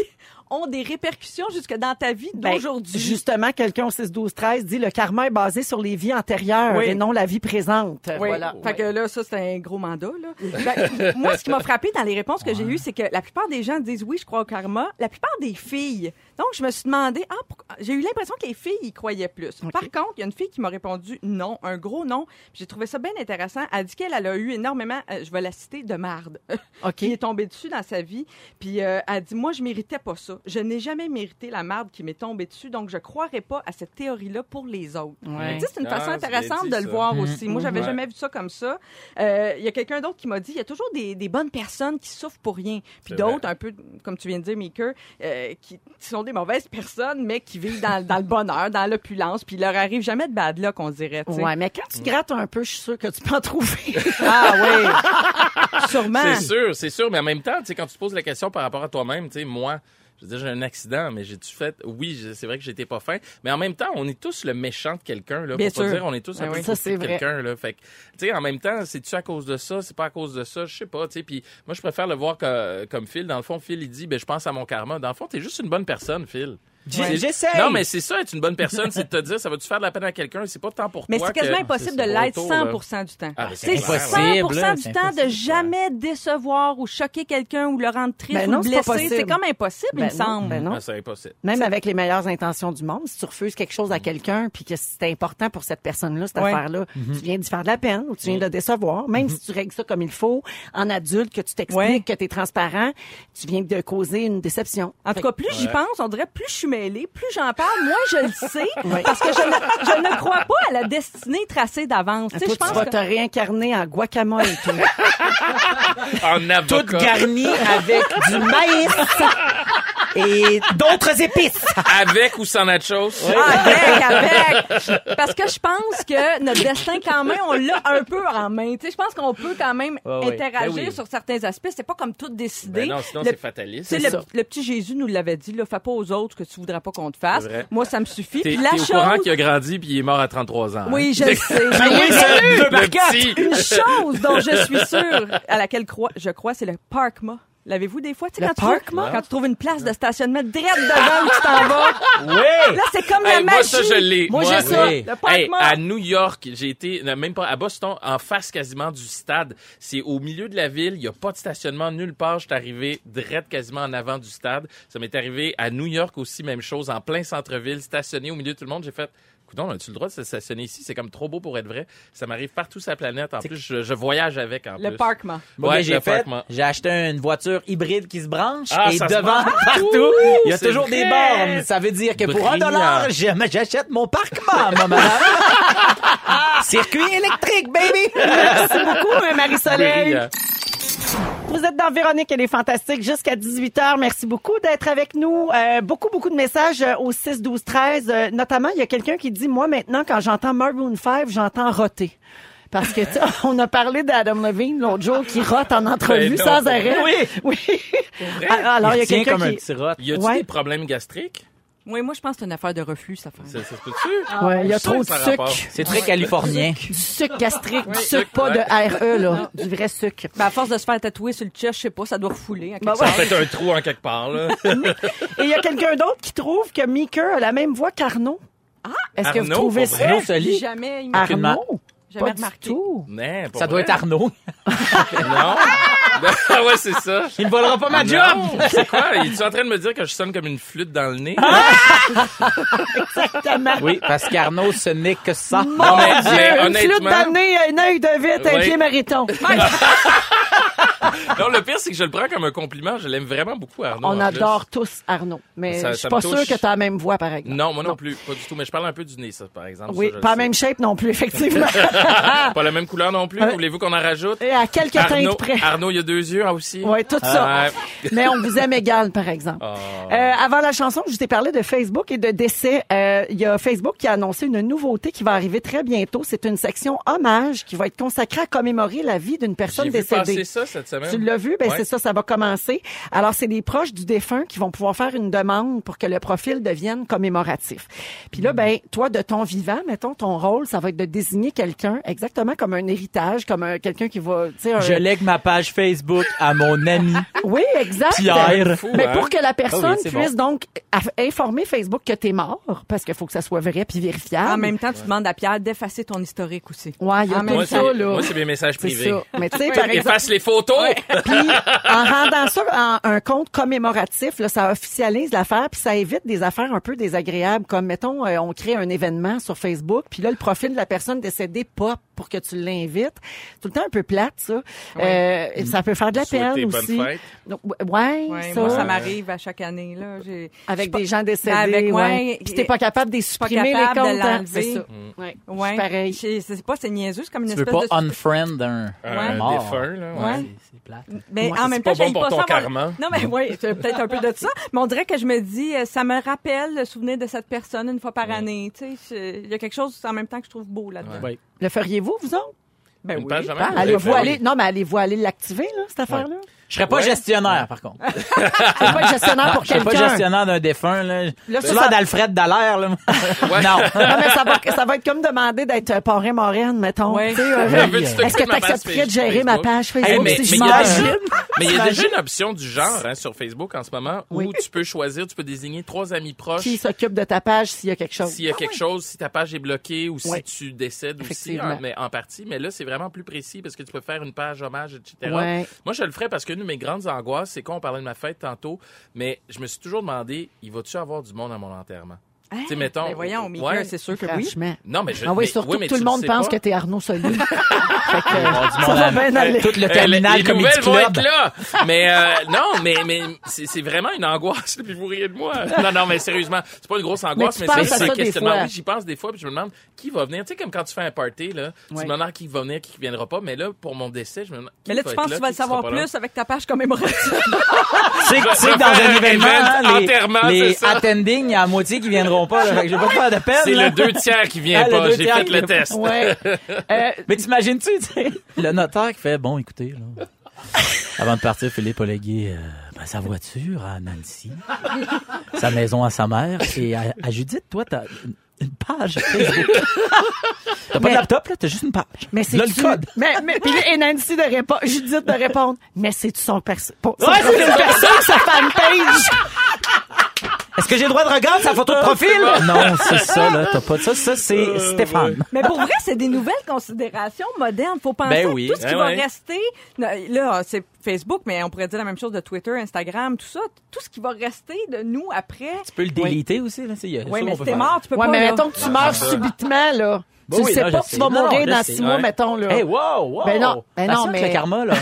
B: ont des répercussions jusque dans ta vie
C: Ben,
B: d'aujourd'hui.
C: Justement, quelqu'un au 6, 12, 13 dit le karma est basé sur les vies antérieures
B: Oui.
C: et non la vie présente.
B: Oui.
C: voilà.
B: Fait que là, ça, c'est un gros mandat. Là. Ben, [laughs] moi, ce qui m'a frappé dans les réponses que j'ai eues, c'est que la plupart des gens disent oui, je crois au karma. La plupart des filles. Donc, je me suis demandé, ah, j'ai eu l'impression que les filles y croyaient plus. Par contre, il y a une fille qui m'a répondu non, un gros non. Puis J'ai trouvé ça bien intéressant. Elle dit qu'elle elle a eu énormément, euh, je vais la citer, de marde. [laughs]
C: OK.
B: qui est tombée dessus dans sa vie. Puis euh, elle dit, moi, je méritais pas ça. Je n'ai jamais mérité la marde qui m'est tombée dessus, donc je croirais pas à cette théorie-là pour les autres.
C: Ouais.
B: Tu sais, c'est une
D: Ah,
B: façon intéressante
D: dit,
B: de le voir aussi. Moi, j'avais
D: Ouais.
B: jamais vu ça comme ça. Euh, Il y a quelqu'un d'autre qui m'a dit, il y a toujours des, des bonnes personnes qui souffrent pour rien. Puis d'autres, un peu, comme tu viens de dire, Maker, euh, qui, qui sont des mauvaises personnes, mais qui vivent dans, dans le bonheur, dans l'opulence, puis il leur arrive jamais de bad luck, on dirait. tu sais.
C: Ouais, mais quand tu grattes un peu, je suis sûre que tu peux en trouver. [laughs]
B: Ah oui, sûrement.
D: C'est sûr, c'est sûr. Mais en même temps, tu sais, quand tu te poses la question par rapport à toi-même, tu sais, moi, je veux dire, j'ai un accident, mais j'ai-tu fait? Oui, c'est vrai que j'étais pas fin. Mais en même temps, on est tous le méchant de quelqu'un, là.
B: Bien
D: Pour pas
B: sûr.
D: dire, on est tous un
B: Ben
D: peu
B: oui.
D: de quelqu'un, là. Fait que, tu sais, en même temps, c'est-tu à cause de ça? C'est pas à cause de ça? Je sais pas, tu sais. Puis moi, je préfère le voir que- comme Phil. Dans le fond, Phil, il dit, ben, je pense à mon karma. Dans le fond, t'es juste une bonne personne, Phil.
E: J'essaie.
D: Non, mais c'est ça, être une bonne personne, c'est de te dire, ça va-tu faire de la peine à quelqu'un? C'est pas tant pour
B: Mais
D: toi.
B: c'est quasiment
D: que-
B: impossible de l'être
D: autour, là.
B: 100 du temps.
D: Ah, ben, c'est
B: c'est
E: impossible,
B: 100
E: là,
B: du temps de jamais décevoir ou choquer quelqu'un ou le rendre triste
C: Ben
B: ou
C: non, pas
B: blesser.
C: possible.
B: C'est comme impossible, il
C: Ben
B: me
C: non,
B: semble.
C: ben non.
D: Ah, c'est impossible.
C: Même avec les meilleures intentions du monde, si tu refuses quelque chose à quelqu'un puis que c'est important pour cette personne-là, cette
B: Ouais.
C: affaire-là, tu viens d'y faire de la peine ou tu viens de le décevoir, même si tu règles ça comme il faut, en adulte, que tu t'expliques,
B: Ouais.
C: que tu es transparent, tu viens de causer une déception.
B: En tout cas, plus j'y pense, on dirait plus je suis mêlée, plus j'en parle, moins je le sais, [laughs] parce que je ne, je ne crois pas à la destinée tracée d'avance. Tu sais,
C: Toi,
B: je pense
C: tu vas
B: que-
C: te réincarner en guacamole. toi.
D: En avocat.
E: Toute garnie avec du maïs [laughs] et d'autres épices.
D: Avec ou sans nachos?
B: Ah, avec, avec. Parce que je pense que notre destin, quand même, on l'a un peu en main. Tu sais, je pense qu'on peut quand même interagir
E: Ben oui.
B: sur certains aspects. C'est pas comme tout décidé.
D: Ben non, sinon c'est fataliste.
B: Tu sais,
C: C'est
B: le, le petit Jésus nous l'avait dit, là, fais pas aux autres ce que tu voudrais pas qu'on te fasse. Moi, ça me suffit.
D: T'es
B: Puis la
D: t'es au
B: chose,
D: courant qu'il a grandi puis il est mort à 33 ans. hein?
B: oui, je le sais. [laughs]
E: Ben oui.
B: Une chose dont je suis sûre, à laquelle crois, je crois, c'est le parkma. L'avez-vous des fois? Tu sais, quand, tu trouves, quand tu trouves une place de stationnement direct devant où tu t'en vas, [laughs]
E: Oui.
B: là, c'est comme la
D: Hey,
B: magie.
D: moi, ça, je l'ai.
B: Moi, j'ai ça.
E: oui.
B: Le
D: Hey,
B: parkma.
D: à New York, j'ai été, non, même pas à Boston, en face quasiment du stade. C'est au milieu de la ville, il n'y a pas de stationnement nulle part. Je suis arrivé direct quasiment en avant du stade. Ça m'est arrivé à New York aussi, même chose, en plein centre-ville, stationné au milieu de tout le monde. J'ai fait, Coudon, as-tu le droit de se stationner ici? C'est comme trop beau pour être vrai. Ça m'arrive partout sur la planète. En plus, je, je voyage avec en
B: Le
D: plus.
B: parkma.
E: Moi,
D: Ouais,
E: j'ai fait,
D: parkement.
E: j'ai acheté une voiture hybride qui se branche
D: Ah,
E: et devant
D: branche [laughs]
E: partout, il y a toujours des bornes. Ça veut dire que pour un dollar, j'ai- j'achète mon parquement, moi, madame. [laughs] Circuit électrique, baby!
C: Merci beaucoup, hein, Marie-Soleil.
D: Brillant.
C: Vous êtes dans Véronique, elle est fantastique jusqu'à 18h. Merci beaucoup d'être avec nous. Euh, beaucoup, beaucoup de messages euh, au 6, 12, 13. Euh, notamment, il y a quelqu'un qui dit, moi, maintenant, quand j'entends Maroon 5, j'entends roter. Parce que, [laughs] on a parlé d'Adam Levine l'autre jour qui rote en entrevue
D: Ben
C: sans arrêt. Oui. Ah, Alors, il y a quelqu'un
E: comme un
C: qui...
E: petit rot.
D: Y
C: Ouais.
D: des problèmes gastriques?
B: Oui, moi, je pense que c'est une affaire de reflux, ça fait.
D: Ça, ça se peut-tu?
C: Ouais, il y a trop de sucre.
E: C'est très californien.
C: Du sucre gastrique, du sucre, pas de. RE, là. Du vrai sucre.
B: Ben, à force de se faire tatouer sur le chest, je sais pas, ça doit refouler.
C: Ben
D: Ça fait un trou en quelque part, là.
C: Et il y a quelqu'un d'autre qui trouve que Meeker a la même voix qu'Arnaud. Ah! Est-ce que vous trouvez ça?
E: Arnaud. Soli.
B: Jamais.
C: Arnaud?
B: jamais
C: Pas du
B: remarqué.
C: tout.
E: Ça doit être Arnaud.
D: Non? Ah [laughs] ouais, c'est ça.
E: Il ne volera pas ma job!
D: Non, c'est quoi? Es-tu en train de me dire que je sonne comme une flûte dans le nez? [laughs]
C: Exactement.
E: Oui, parce qu'Arnaud, ce n'est que ça.
C: Mon
D: Non, mais-
C: Dieu,
D: mais
C: une flûte
D: honnêtement-
C: dans le nez, un œil de vite, un
D: Ouais.
C: pied mariton. [laughs] [laughs]
D: Non, le pire, c'est que je le prends comme un compliment. Je l'aime vraiment beaucoup, Arnaud.
C: On adore tous Arnaud. Mais
D: Ça-
C: je suis pas
D: touche.
C: que tu as la même voix, par exemple.
D: Non, moi non, plus. Pas du tout. Mais je parle un peu du nez, ça, par exemple.
C: Oui,
D: Ça,
C: pas la même shape non plus, effectivement. [laughs]
D: Pas la même couleur non plus. Voulez-vous qu'on en rajoute?
C: Et à quelques
D: Arnaud,
C: teintes près.
D: Arnaud, il y a deux yeux ah, aussi.
C: Oui, tout ça. [laughs] Mais on vous aime égal, par exemple.
D: Ah.
C: Euh, avant la chanson, je vous ai parlé de Facebook et de décès. Euh, Il y a Facebook qui a annoncé une nouveauté qui va arriver très bientôt. C'est une section hommage qui va être consacrée à commémorer la vie d'une personne décédée.
D: ça cette semaine.
C: Tu l'as vu? Ben,
D: Ouais.
C: c'est ça, ça va commencer. Alors, c'est les proches du défunt qui vont pouvoir faire une demande pour que le profil devienne commémoratif. Puis là, ben, toi, de ton vivant, mettons, ton rôle, ça va être de désigner quelqu'un exactement comme un héritage, comme un- quelqu'un qui va, tu sais, un-
E: Je lègue ma page Facebook à mon ami [laughs]
C: Oui, exact.
E: Pierre.
D: Fou,
C: Mais
D: hein?
C: pour que la personne
E: Ah oui, c'est
C: puisse donc informer Facebook que t'es mort, parce qu'il faut que ça soit vrai puis vérifiable.
B: En même temps, tu demandes à Pierre d'effacer ton historique aussi.
C: Ouais, il y a
B: En
C: tout
B: même
D: Moi,
C: ça,
D: c'est,
C: là.
D: moi, c'est mes messages
C: C'est
D: privés.
C: ça. Mais tu sais, [laughs] par exemple,
D: Efface les photos! [laughs]
C: Puis en rendant ça un compte commémoratif, là, ça officialise l'affaire, puis ça évite des affaires un peu désagréables, comme mettons, euh, on crée un événement sur Facebook, puis là le profil de la personne décédée pop pour que tu l'invites. Tout le temps un peu plate ça. Euh, ça peut faire de la
D: Souhaiter
C: peine
D: bonne
C: aussi.
D: fête.
C: Donc, ouais,
B: Ouais,
C: ça.
B: moi, ça m'arrive à chaque année. Là.
C: Avec
B: suis
C: des gens décédés,
B: avec-
C: ouais.
B: ouais,
C: Puis t'es pas capable de les
B: pas
C: supprimer les
B: capable de
C: comptes, hein. c'est ça.
D: Mm.
C: Ouais.
B: pas- Ouais.
C: Pareil.
B: Je- C'est pas, c'est niaiseux, c'est comme une
E: Tu veux
B: espèce
E: pas
B: de...
E: unfriend un,
D: Un
E: mort.
D: défunt, là, ouais.
B: Ouais.
E: C'est- plate.
B: Mais
C: Ouais,
B: en
C: c'est
B: même
D: pas
B: temps,
D: bon
B: j'aille
D: pour
B: pas
D: ton karma.
B: Non, mais oui, c'est peut-être un peu de ça. Mais on dirait que je me dis, euh, ça me rappelle le souvenir de cette personne une fois par année. Tu sais, je- il y a quelque chose en même temps que je trouve beau là-dedans.
C: Le feriez-vous, vous autres?
B: Ben
D: Une
B: oui.
D: page de même?
C: Ah,
D: Ouais,
C: allez-vous
D: ben
C: aller, non, mais allez-vous aller l'activer, là, cette affaire-là?
E: Je serais pas
D: Ouais.
E: gestionnaire, par contre. [laughs]
C: C'est pas le gestionnaire pour
E: Je serais pas
C: quelqu'un.
E: gestionnaire d'un défunt, là.
C: Là, ça,
E: C'est
C: ça-
E: d'Alfred Dallaire, là. [laughs]
D: Ouais.
E: Non. [laughs]
C: Non, mais ça va, ça va être comme demander d'être euh, parrain moraine, mettons.
B: Ouais.
C: Tu euh, Est-ce que tu accepterais de gérer ma page Facebook
D: Hey, mais
C: si
D: mais
C: je
D: il y a déjà- mais il y a déjà
C: T'imagines?
D: une option du genre hein, sur Facebook en ce moment où
C: Oui.
D: tu peux choisir, tu peux désigner trois amis proches.
C: Qui s'occupe de ta page s'il y a quelque chose?
D: S'il y a quelque chose, si ta page est bloquée ou si tu décèdes aussi, en, mais en partie. Mais là, c'est vraiment plus précis parce que tu peux faire une page hommage, etc. Moi, je le ferais parce que une mes grandes angoisses, c'est qu'on parlait de ma fête tantôt, mais je me suis toujours demandé, il va-tu avoir du monde à mon enterrement?
B: Hein?
D: Tu sais, mettons.
B: Ben voyons, Mika,
D: Ouais.
B: c'est sûr que oui.
D: Non, mais je.
C: Ah oui,
D: mais-
C: surtout
D: oui, mais
C: tout le monde pense
D: pas.
C: que t'es Arnaud Soli. [laughs] fait que,
E: du
C: ça va
E: à-
C: bien aller.
E: Tout le
D: Euh,
E: terminal
D: les nouvelles vont être là. Mais euh, non, mais mais c'est c'est vraiment une angoisse. Puis vous riez de moi. Non, non, mais sérieusement, c'est pas une grosse angoisse,
C: Mais
D: mais, c'est
C: à
D: c'est un questionnement. Oui, j'y pense des fois, puis je me demande qui va venir. Tu sais, comme quand tu fais un party là, tu
C: Ouais.
D: te demandes qui va venir, qui viendra pas. Mais là, pour mon décès, je me demande. qui
B: Mais là, tu penses que tu vas le savoir plus avec ta page commémorative?
E: Tu sais que- dans un événement, hein, les,
D: c'est
E: attending, il y a la moitié qui viendront pas. Là, fait que je vais pas te faire de peine.
D: C'est
E: là.
D: le deux tiers qui vient
E: Ah, le
D: pas.
E: deux
D: J'ai
E: tiers
D: fait
E: qui
D: le test.
C: Ouais. [laughs] Euh,
E: Mais t'imagines-tu, tu sais, le notaire qui fait, bon, écoutez, là, avant de partir, Philippe a légué euh, ben, sa voiture à Nancy, sa maison à sa mère, et à, à Judith, toi, t'as une, une page Facebook. T'as pas
C: Mais-
E: de laptop, là, t'as juste une page.
C: mais c'est
E: Là, le code.
C: Mais, mais, puis là, et Nancy de répondre, Judith de répondre, mais c'est son perso, son
E: Ouais,
C: profil
E: c'est ça.
C: perso, sa fanpage?
E: Est-ce que j'ai le droit de regarder sa photo de profil? Non, c'est ça, là, t'as pas de ça. Ça, c'est Stéphane.
B: Mais pour vrai, c'est des nouvelles considérations modernes. Faut penser
E: Ben
B: à
E: oui.
B: tout ce qui
D: Ben
B: va
D: ouais.
B: rester. Là, c'est Facebook, mais on pourrait dire la même chose de Twitter, Instagram, tout ça. Tout ce qui va rester de nous après.
E: Tu peux le déliter aussi, là,
B: Oui, mais si t'es mort, tu peux
C: Ouais,
B: pas.
C: mais
B: là.
C: mettons que tu meurs subitement, là.
E: Bah
C: tu
E: oui,
C: sais pas que tu vas mourir dans six mois,
D: Ouais.
C: mettons, là.
E: Hey, wow, wow.
C: Ben non, ben non, mais-
E: le karma, là.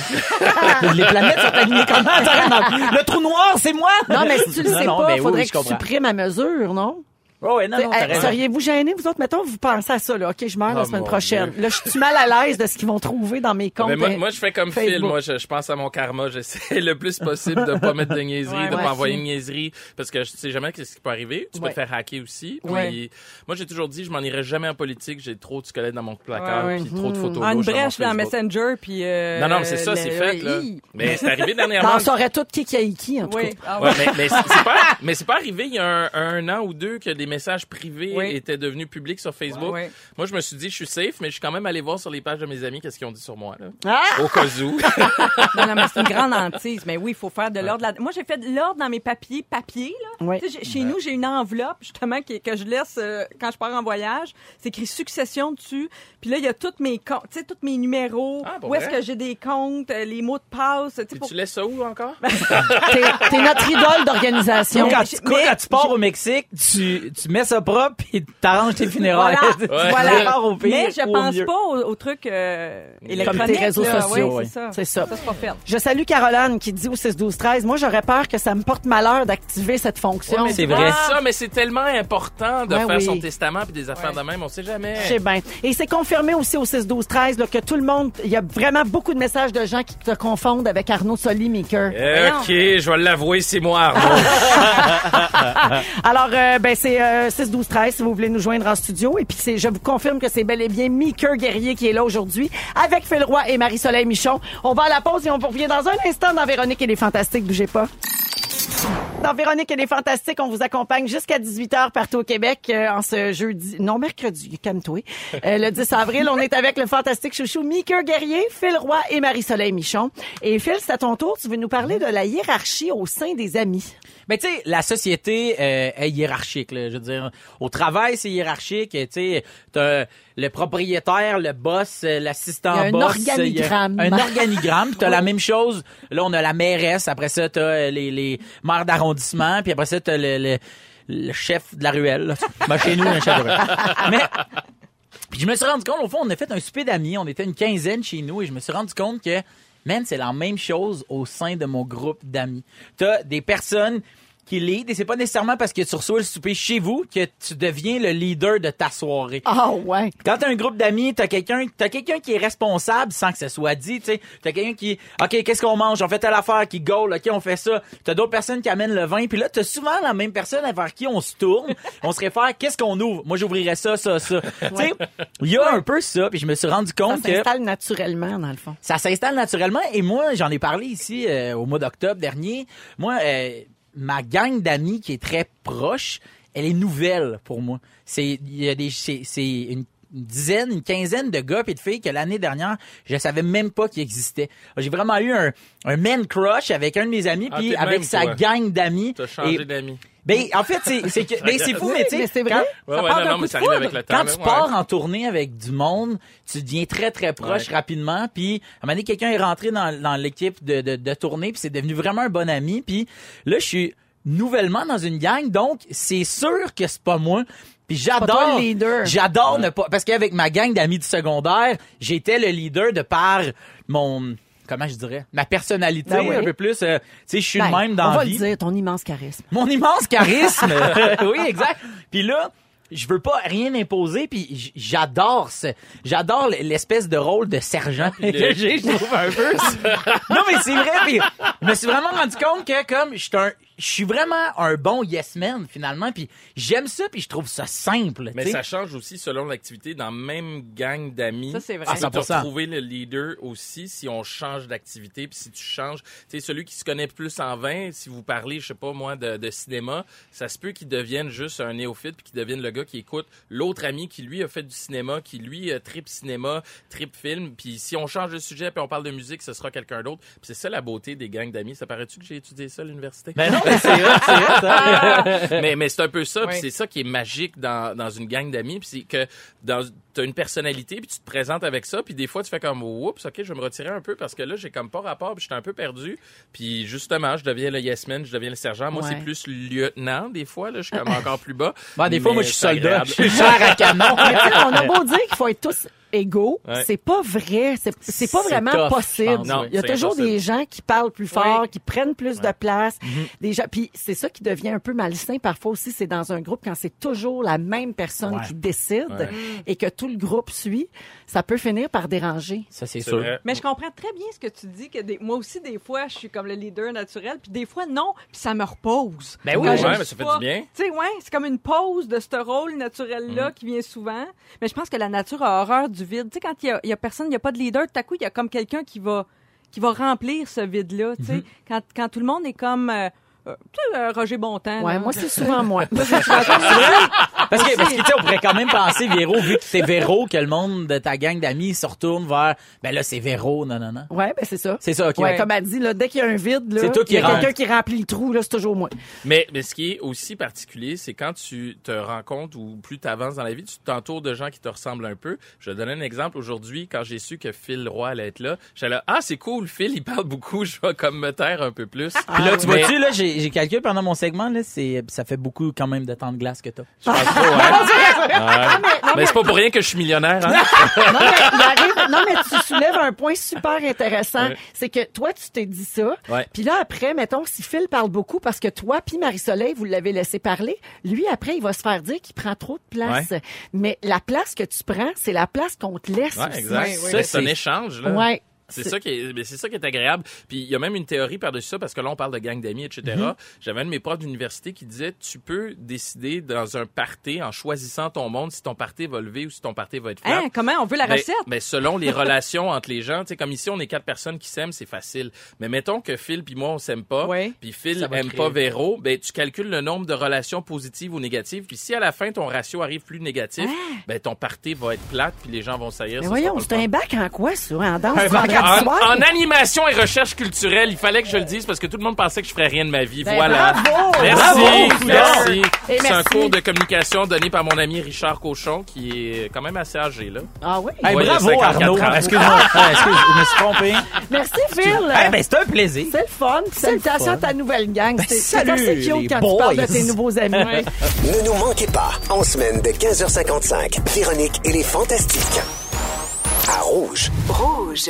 E: [laughs] Les planètes sont alignées comment? Le trou noir, c'est moi!
C: Non, mais si tu le sais
E: non,
C: pas,
E: mais
C: il faudrait
E: oui,
C: que tu supprimes à mesure, non?
E: Oh, ouais, non, non, t'as raison.
C: Seriez-vous gênés, vous autres? Mettons, vous pensez à ça, là. OK, je meurs la
D: Oh,
C: semaine
D: mon
C: prochaine.
D: Dieu.
C: Là, je suis mal à l'aise de ce qu'ils vont trouver dans mes comptes.
D: Ben, moi, moi, je fais comme
C: Facebook.
D: Phil. Moi, je, je pense à mon karma. J'essaie le plus possible de pas mettre de niaiseries,
B: Ouais,
D: de
B: ouais.
D: pas envoyer une niaiserie, parce que je sais jamais ce qui peut arriver. Tu
C: Ouais.
D: peux te faire hacker aussi. Puis,
B: Ouais.
D: moi, j'ai toujours dit, je m'en irai jamais en politique. J'ai trop de squelettes dans mon placard,
B: Ouais, ouais.
D: puis trop de photos.
B: En une
D: louches mon
B: brèche dans
D: Facebook.
B: Messenger, puis. euh,
D: Non, non, mais c'est ça,
B: le-
D: c'est fait, là.
B: Hi.
D: Mais c'est arrivé [laughs] dernièrement.
C: on saurait tout qui qui a qui, en tout
B: Oui.
C: cas.
B: Ah
D: Ouais,
B: ouais.
D: mais, mais c'est c'est pas, mais c'est pas arrivé il y a un, un an ou deux que des messages privés
B: Oui.
D: étaient devenus publics sur Facebook.
B: Ouais.
D: Moi, je me suis dit, je suis safe, mais je suis quand même allé voir sur les pages de mes amis qu'est-ce qu'ils ont dit sur moi, là.
C: Ah!
D: Au cas où. [laughs]
B: Non, non, mais c'est une grande hantise. Mais oui, il faut faire de l'ordre. Moi, j'ai fait de l'ordre dans mes papiers, papier, là. Chez nous, j'ai une enveloppe, justement, qui- que je laisse euh, quand je pars en voyage. C'est écrit succession dessus. Puis là, il y a tous mes comptes, tu sais, tous mes numéros.
D: Ah,
B: où est-ce que j'ai des comptes, euh, les mots de passe.
D: Puis
B: pour-
D: tu laisses ça où encore? [laughs]
C: T'es t'es notre idole d'organisation.
E: Quand, tu,
B: j'ai-
E: quoi,
B: mais
E: quand tu pars au Mexique, tu, tu mets ça propre puis t'arranges tes funérailles.
B: Voilà. [laughs]
E: Tu
B: Voilà.
E: au pire
B: Mais je
E: au
B: pense
E: mieux.
B: pas aux, aux trucs euh,
C: Comme tes réseaux
B: là.
C: sociaux,
B: Ouais,
E: ouais.
B: c'est ça.
C: Je salue Caroline qui dit au 6 12 13 Moi, j'aurais peur que ça me porte malheur d'activer cette fonction.
D: Ouais,
E: c'est vrai.
D: ça, mais c'est tellement important de
C: Ouais,
D: faire
C: oui.
D: son testament puis des affaires de même, on sait jamais.
C: Je sais bien. Et c'est confirmé aussi au 6 12 13 là, que tout le monde, il y a vraiment beaucoup de messages de gens qui te confondent avec Arnaud Soli Maker.
D: Ok, je vais l'avouer, c'est moi, Arnaud. [laughs] [laughs]
C: Alors, euh, ben c'est euh, 6 12 13 si vous voulez nous joindre en studio et puis je vous confirme que c'est bel et bien Meeker Guerrier qui est là aujourd'hui avec Phil Roy et Marie-Soleil Michon. On va à la pause et on revient dans un instant dans Véronique et les fantastiques, bougez pas. Dans Véronique et les Fantastiques, on vous accompagne jusqu'à 18h partout au Québec euh, en ce jeudi, non mercredi, calme-toi. Euh, le 10 avril, on est avec le fantastique chouchou Mika Guerrier, Phil Roy et Marie-Soleil Michon. Et Phil, c'est à ton tour, tu veux nous parler de la hiérarchie au sein des amis?
E: Mais tu sais, la société euh, est hiérarchique. Là, je veux dire, au travail, c'est hiérarchique. Tu sais, le propriétaire, le boss, euh, l'assistant boss.
C: organigramme.
E: il y a Un organigramme. T'as la [laughs] même chose. Là, on a la mairesse. Après ça, t'as euh, les, les maires d'arrondissement. Puis après ça, t'as le, le, le chef de la ruelle. [laughs] Ben, chez nous, un chef de ruelle. Mais puis je me suis rendu compte, au fond, on a fait un souper d'amis. On était une quinzaine chez nous et je me suis rendu compte que, man, c'est la même chose au sein de mon groupe d'amis. T'as des personnes qui lead et c'est pas nécessairement parce que tu reçois le souper chez vous que tu deviens le leader de ta soirée.
C: Ah ouais.
E: Quand t'as un groupe d'amis, t'as quelqu'un, t'as quelqu'un qui est responsable sans que ça soit dit, tu sais. T'as quelqu'un qui, ok, qu'est-ce qu'on mange? On fait telle affaire, qui goal, ok, on fait ça. T'as d'autres personnes qui amènent le vin, puis là, t'as souvent la même personne vers qui on se tourne. [laughs] on se réfère, qu'est-ce qu'on ouvre? Moi, j'ouvrirais ça, ça, ça. Tu sais, il y a un peu ça, puis je me suis rendu
C: Ça
E: compte que
C: s'installe naturellement, dans le fond.
E: ça s'installe naturellement. Et moi, j'en ai parlé ici euh, au mois d'octobre dernier. Moi, euh, ma gang d'amis qui est très proche, elle est nouvelle pour moi. C'est il y a des c'est une dizaine, une quinzaine de gars et de filles que l'année dernière, je savais même pas qu'ils existaient. J'ai vraiment eu un, un man crush avec un de mes amis,
D: Ah,
E: puis avec
D: même,
E: sa
D: toi.
E: gang d'amis.
D: T'as changé d'amis.
E: Ben, en fait, c'est que ben, c'est fou, mais tu sais,
C: mais c'est vrai.
E: quand- quand tu pars en tournée avec du monde, tu deviens très très proche
D: Ouais.
E: rapidement. Puis à un moment donné, quelqu'un est rentré dans, dans l'équipe de, de, de tournée, puis c'est devenu vraiment un bon ami. Puis là, je suis nouvellement dans une gang, donc c'est sûr que c'est pas moi. Puis j'adore,
C: le leader.
E: j'adore ne pas, parce qu'avec ma gang d'amis du secondaire, j'étais le leader de par mon, comment je dirais, ma personnalité
C: Ben oui.
E: un peu plus. euh, tu sais, je suis
C: Ben,
E: le même dans
C: on va
E: vie.
C: le dire, ton immense charisme.
E: Mon immense charisme. [laughs] [laughs] oui, exact. Puis là, je veux pas rien imposer, puis j'adore ce, j'adore l'espèce de rôle de sergent que j'ai, je trouve un peu. [laughs] non, mais c'est vrai, puis je me suis vraiment rendu compte que comme je suis un, je suis vraiment un bon yes man finalement, puis j'aime ça, puis je trouve ça simple.
D: Mais
E: tu
D: ça change aussi selon l'activité. Dans même gang d'amis,
B: Ça, c'est vrai.
D: tu peux
E: 100%.
D: retrouver le leader aussi si on change d'activité. Puis si tu changes, tu sais, celui qui se connaît plus en vin, si vous parlez, je sais pas moi, de, de cinéma, ça se peut qu'il devienne juste un néophyte puis qu'il devienne le gars qui écoute l'autre ami qui lui a fait du cinéma, qui lui euh, trip cinéma, trip film. Puis si on change de sujet puis on parle de musique, ce sera quelqu'un d'autre. Puis c'est ça la beauté des gangs d'amis. Ça paraît-tu que j'ai étudié ça à l'université?
E: Ben non, c'est c'est [laughs]
D: mais mais c'est un peu ça,
B: Oui.
D: c'est ça qui est magique dans, dans une gang d'amis, puis c'est que dans t'as une personnalité, puis tu te présentes avec ça, puis des fois tu fais comme oups, ok, je vais me retirer un peu parce que là j'ai comme pas rapport, puis j'étais un peu perdu, puis justement je deviens le yes man, je deviens le sergent. Moi
C: Ouais.
D: c'est plus lieutenant des fois, là je suis comme encore plus bas.
E: Bon, des fois, moi, je suis soldat. Je suis chair à canon.
C: Mais tu sais, on a beau dire qu'il faut être tous égaux,
D: Ouais.
C: c'est pas vrai. C'est c'est pas vraiment
E: tough,
C: possible.
E: pense,
D: Non,
C: Il y a toujours
D: impossible.
C: des gens qui parlent plus fort,
B: Oui.
C: qui prennent plus de place.
E: Mhm.
C: Des gens, puis c'est ça qui devient un peu malsain parfois aussi. C'est dans un groupe quand c'est toujours la même personne
E: Ouais.
C: qui décide
D: Ouais.
C: et que tout le groupe suit, ça peut finir par déranger.
E: Ça, c'est
D: C'est
E: sûr.
D: vrai.
B: Mais je comprends très bien ce que tu dis, que des- moi aussi, des fois, je suis comme le leader naturel, puis des fois, non, puis ça me repose.
E: Ben oui,
D: mais ça fait
B: pas.
D: du bien.
B: Tu sais, ouais, c'est comme une pause de ce rôle naturel-là qui vient souvent. Mais je pense que la nature a horreur du vide. Tu sais, quand il y a, personne, il n'y a pas de leader, tout à coup, il y a comme quelqu'un qui va, qui va remplir ce vide-là. Tu sais, quand, quand tout le monde est comme, euh, euh, tu sais, euh, Roger Bontemps.
C: Ouais,
B: là.
C: moi, c'est souvent moi. [laughs] [laughs]
E: Parce que, parce que, tu sais, on pourrait quand même penser, Véro, vu que c'est Véro, que le monde de ta gang d'amis se retourne vers, ben là, c'est Véro, non, non, non.
C: Ouais, ben c'est ça.
E: C'est ça, ok.
C: Ouais, comme elle dit, là, dès qu'il y a un vide, là,
E: C'est toi
C: il y a quelqu'un qui remplit le trou, là, c'est toujours moi.
D: Mais, mais ce qui est aussi particulier, c'est quand tu te rends compte ou plus tu avances dans la vie, tu t'entoures de gens qui te ressemblent un peu. Je vais donner un exemple. Aujourd'hui, quand j'ai su que Phil Roy allait être là, j'étais là, ah, c'est cool, Phil, il parle beaucoup, je vais comme me taire un peu plus.
E: Puis là, tu vois-tu, là, j'ai j'ai calculé pendant mon segment, là, c'est, ça fait beaucoup quand même de temps de glace que t'as.
D: Je pense pas, [laughs] ouais. Ouais. Mais c'est pas pour rien que je suis millionnaire, hein?
C: non, mais, il arrive- non, mais tu soulèves un point super intéressant.
D: Ouais.
C: C'est que toi, tu t'es dit ça. Puis là, après, mettons, si Phil parle beaucoup parce que toi, puis Marie-Soleil, vous l'avez laissé parler, lui, après, il va se faire dire qu'il prend trop de place. Mais la place que tu prends, c'est la place qu'on te laisse
D: Ouais,
C: aussi.
D: exact. C'est un échange, là.
C: Ouais.
D: C'est ça qui est, mais c'est ça qui est agréable. Puis il y a même une théorie par-dessus ça, parce que là, on parle de gang d'amis, etc.
B: Mm-hmm.
D: J'avais un de mes profs d'université qui disait, tu peux décider dans un party, en choisissant ton monde, si ton party va lever ou si ton party va être flat.
B: Hein, comment on veut la
D: Ben,
B: recette?
D: ben, selon les [laughs] relations entre les gens, tu sais, comme ici, on est quatre personnes qui s'aiment, c'est facile. Mais mettons que Phil puis moi, on s'aime pas,
B: Oui.
D: puis Phil aime pas Véro, ben, tu calcules le nombre de relations positives ou négatives, puis si à la fin, ton ratio arrive plus négatif, ben, ton party va être plate, puis les gens vont saillir.
C: Mais voyons, c'est un bac en quoi, ça? En danse? [laughs]
D: En,
C: soir?
D: en animation et recherche culturelle, il fallait que je le dise parce que tout le monde pensait que je ferais rien de ma vie.
C: Ben,
D: voilà.
C: bravo!
D: Merci,
C: Bravo!
D: merci. C'est un cours de communication donné par mon ami Richard Cochon, qui est quand même assez âgé, là.
C: Ah oui?
E: Hey, [laughs]
D: Ouais,
E: bravo
D: 54
E: Arnaud. Excuse-moi. Excuse, je me suis trompé.
C: Merci, Phil.
E: Eh ben, c'est un plaisir.
C: C'est le fun. Salutations à ta nouvelle gang.
E: Ben,
C: C'est assez
E: les
C: cute quand tu parles de
E: boys.
C: tes nouveaux amis. [laughs]
A: Ne nous manquez pas, en semaine de 15h55, Véronique et les Fantastiques. À Rouge.
F: Rouge.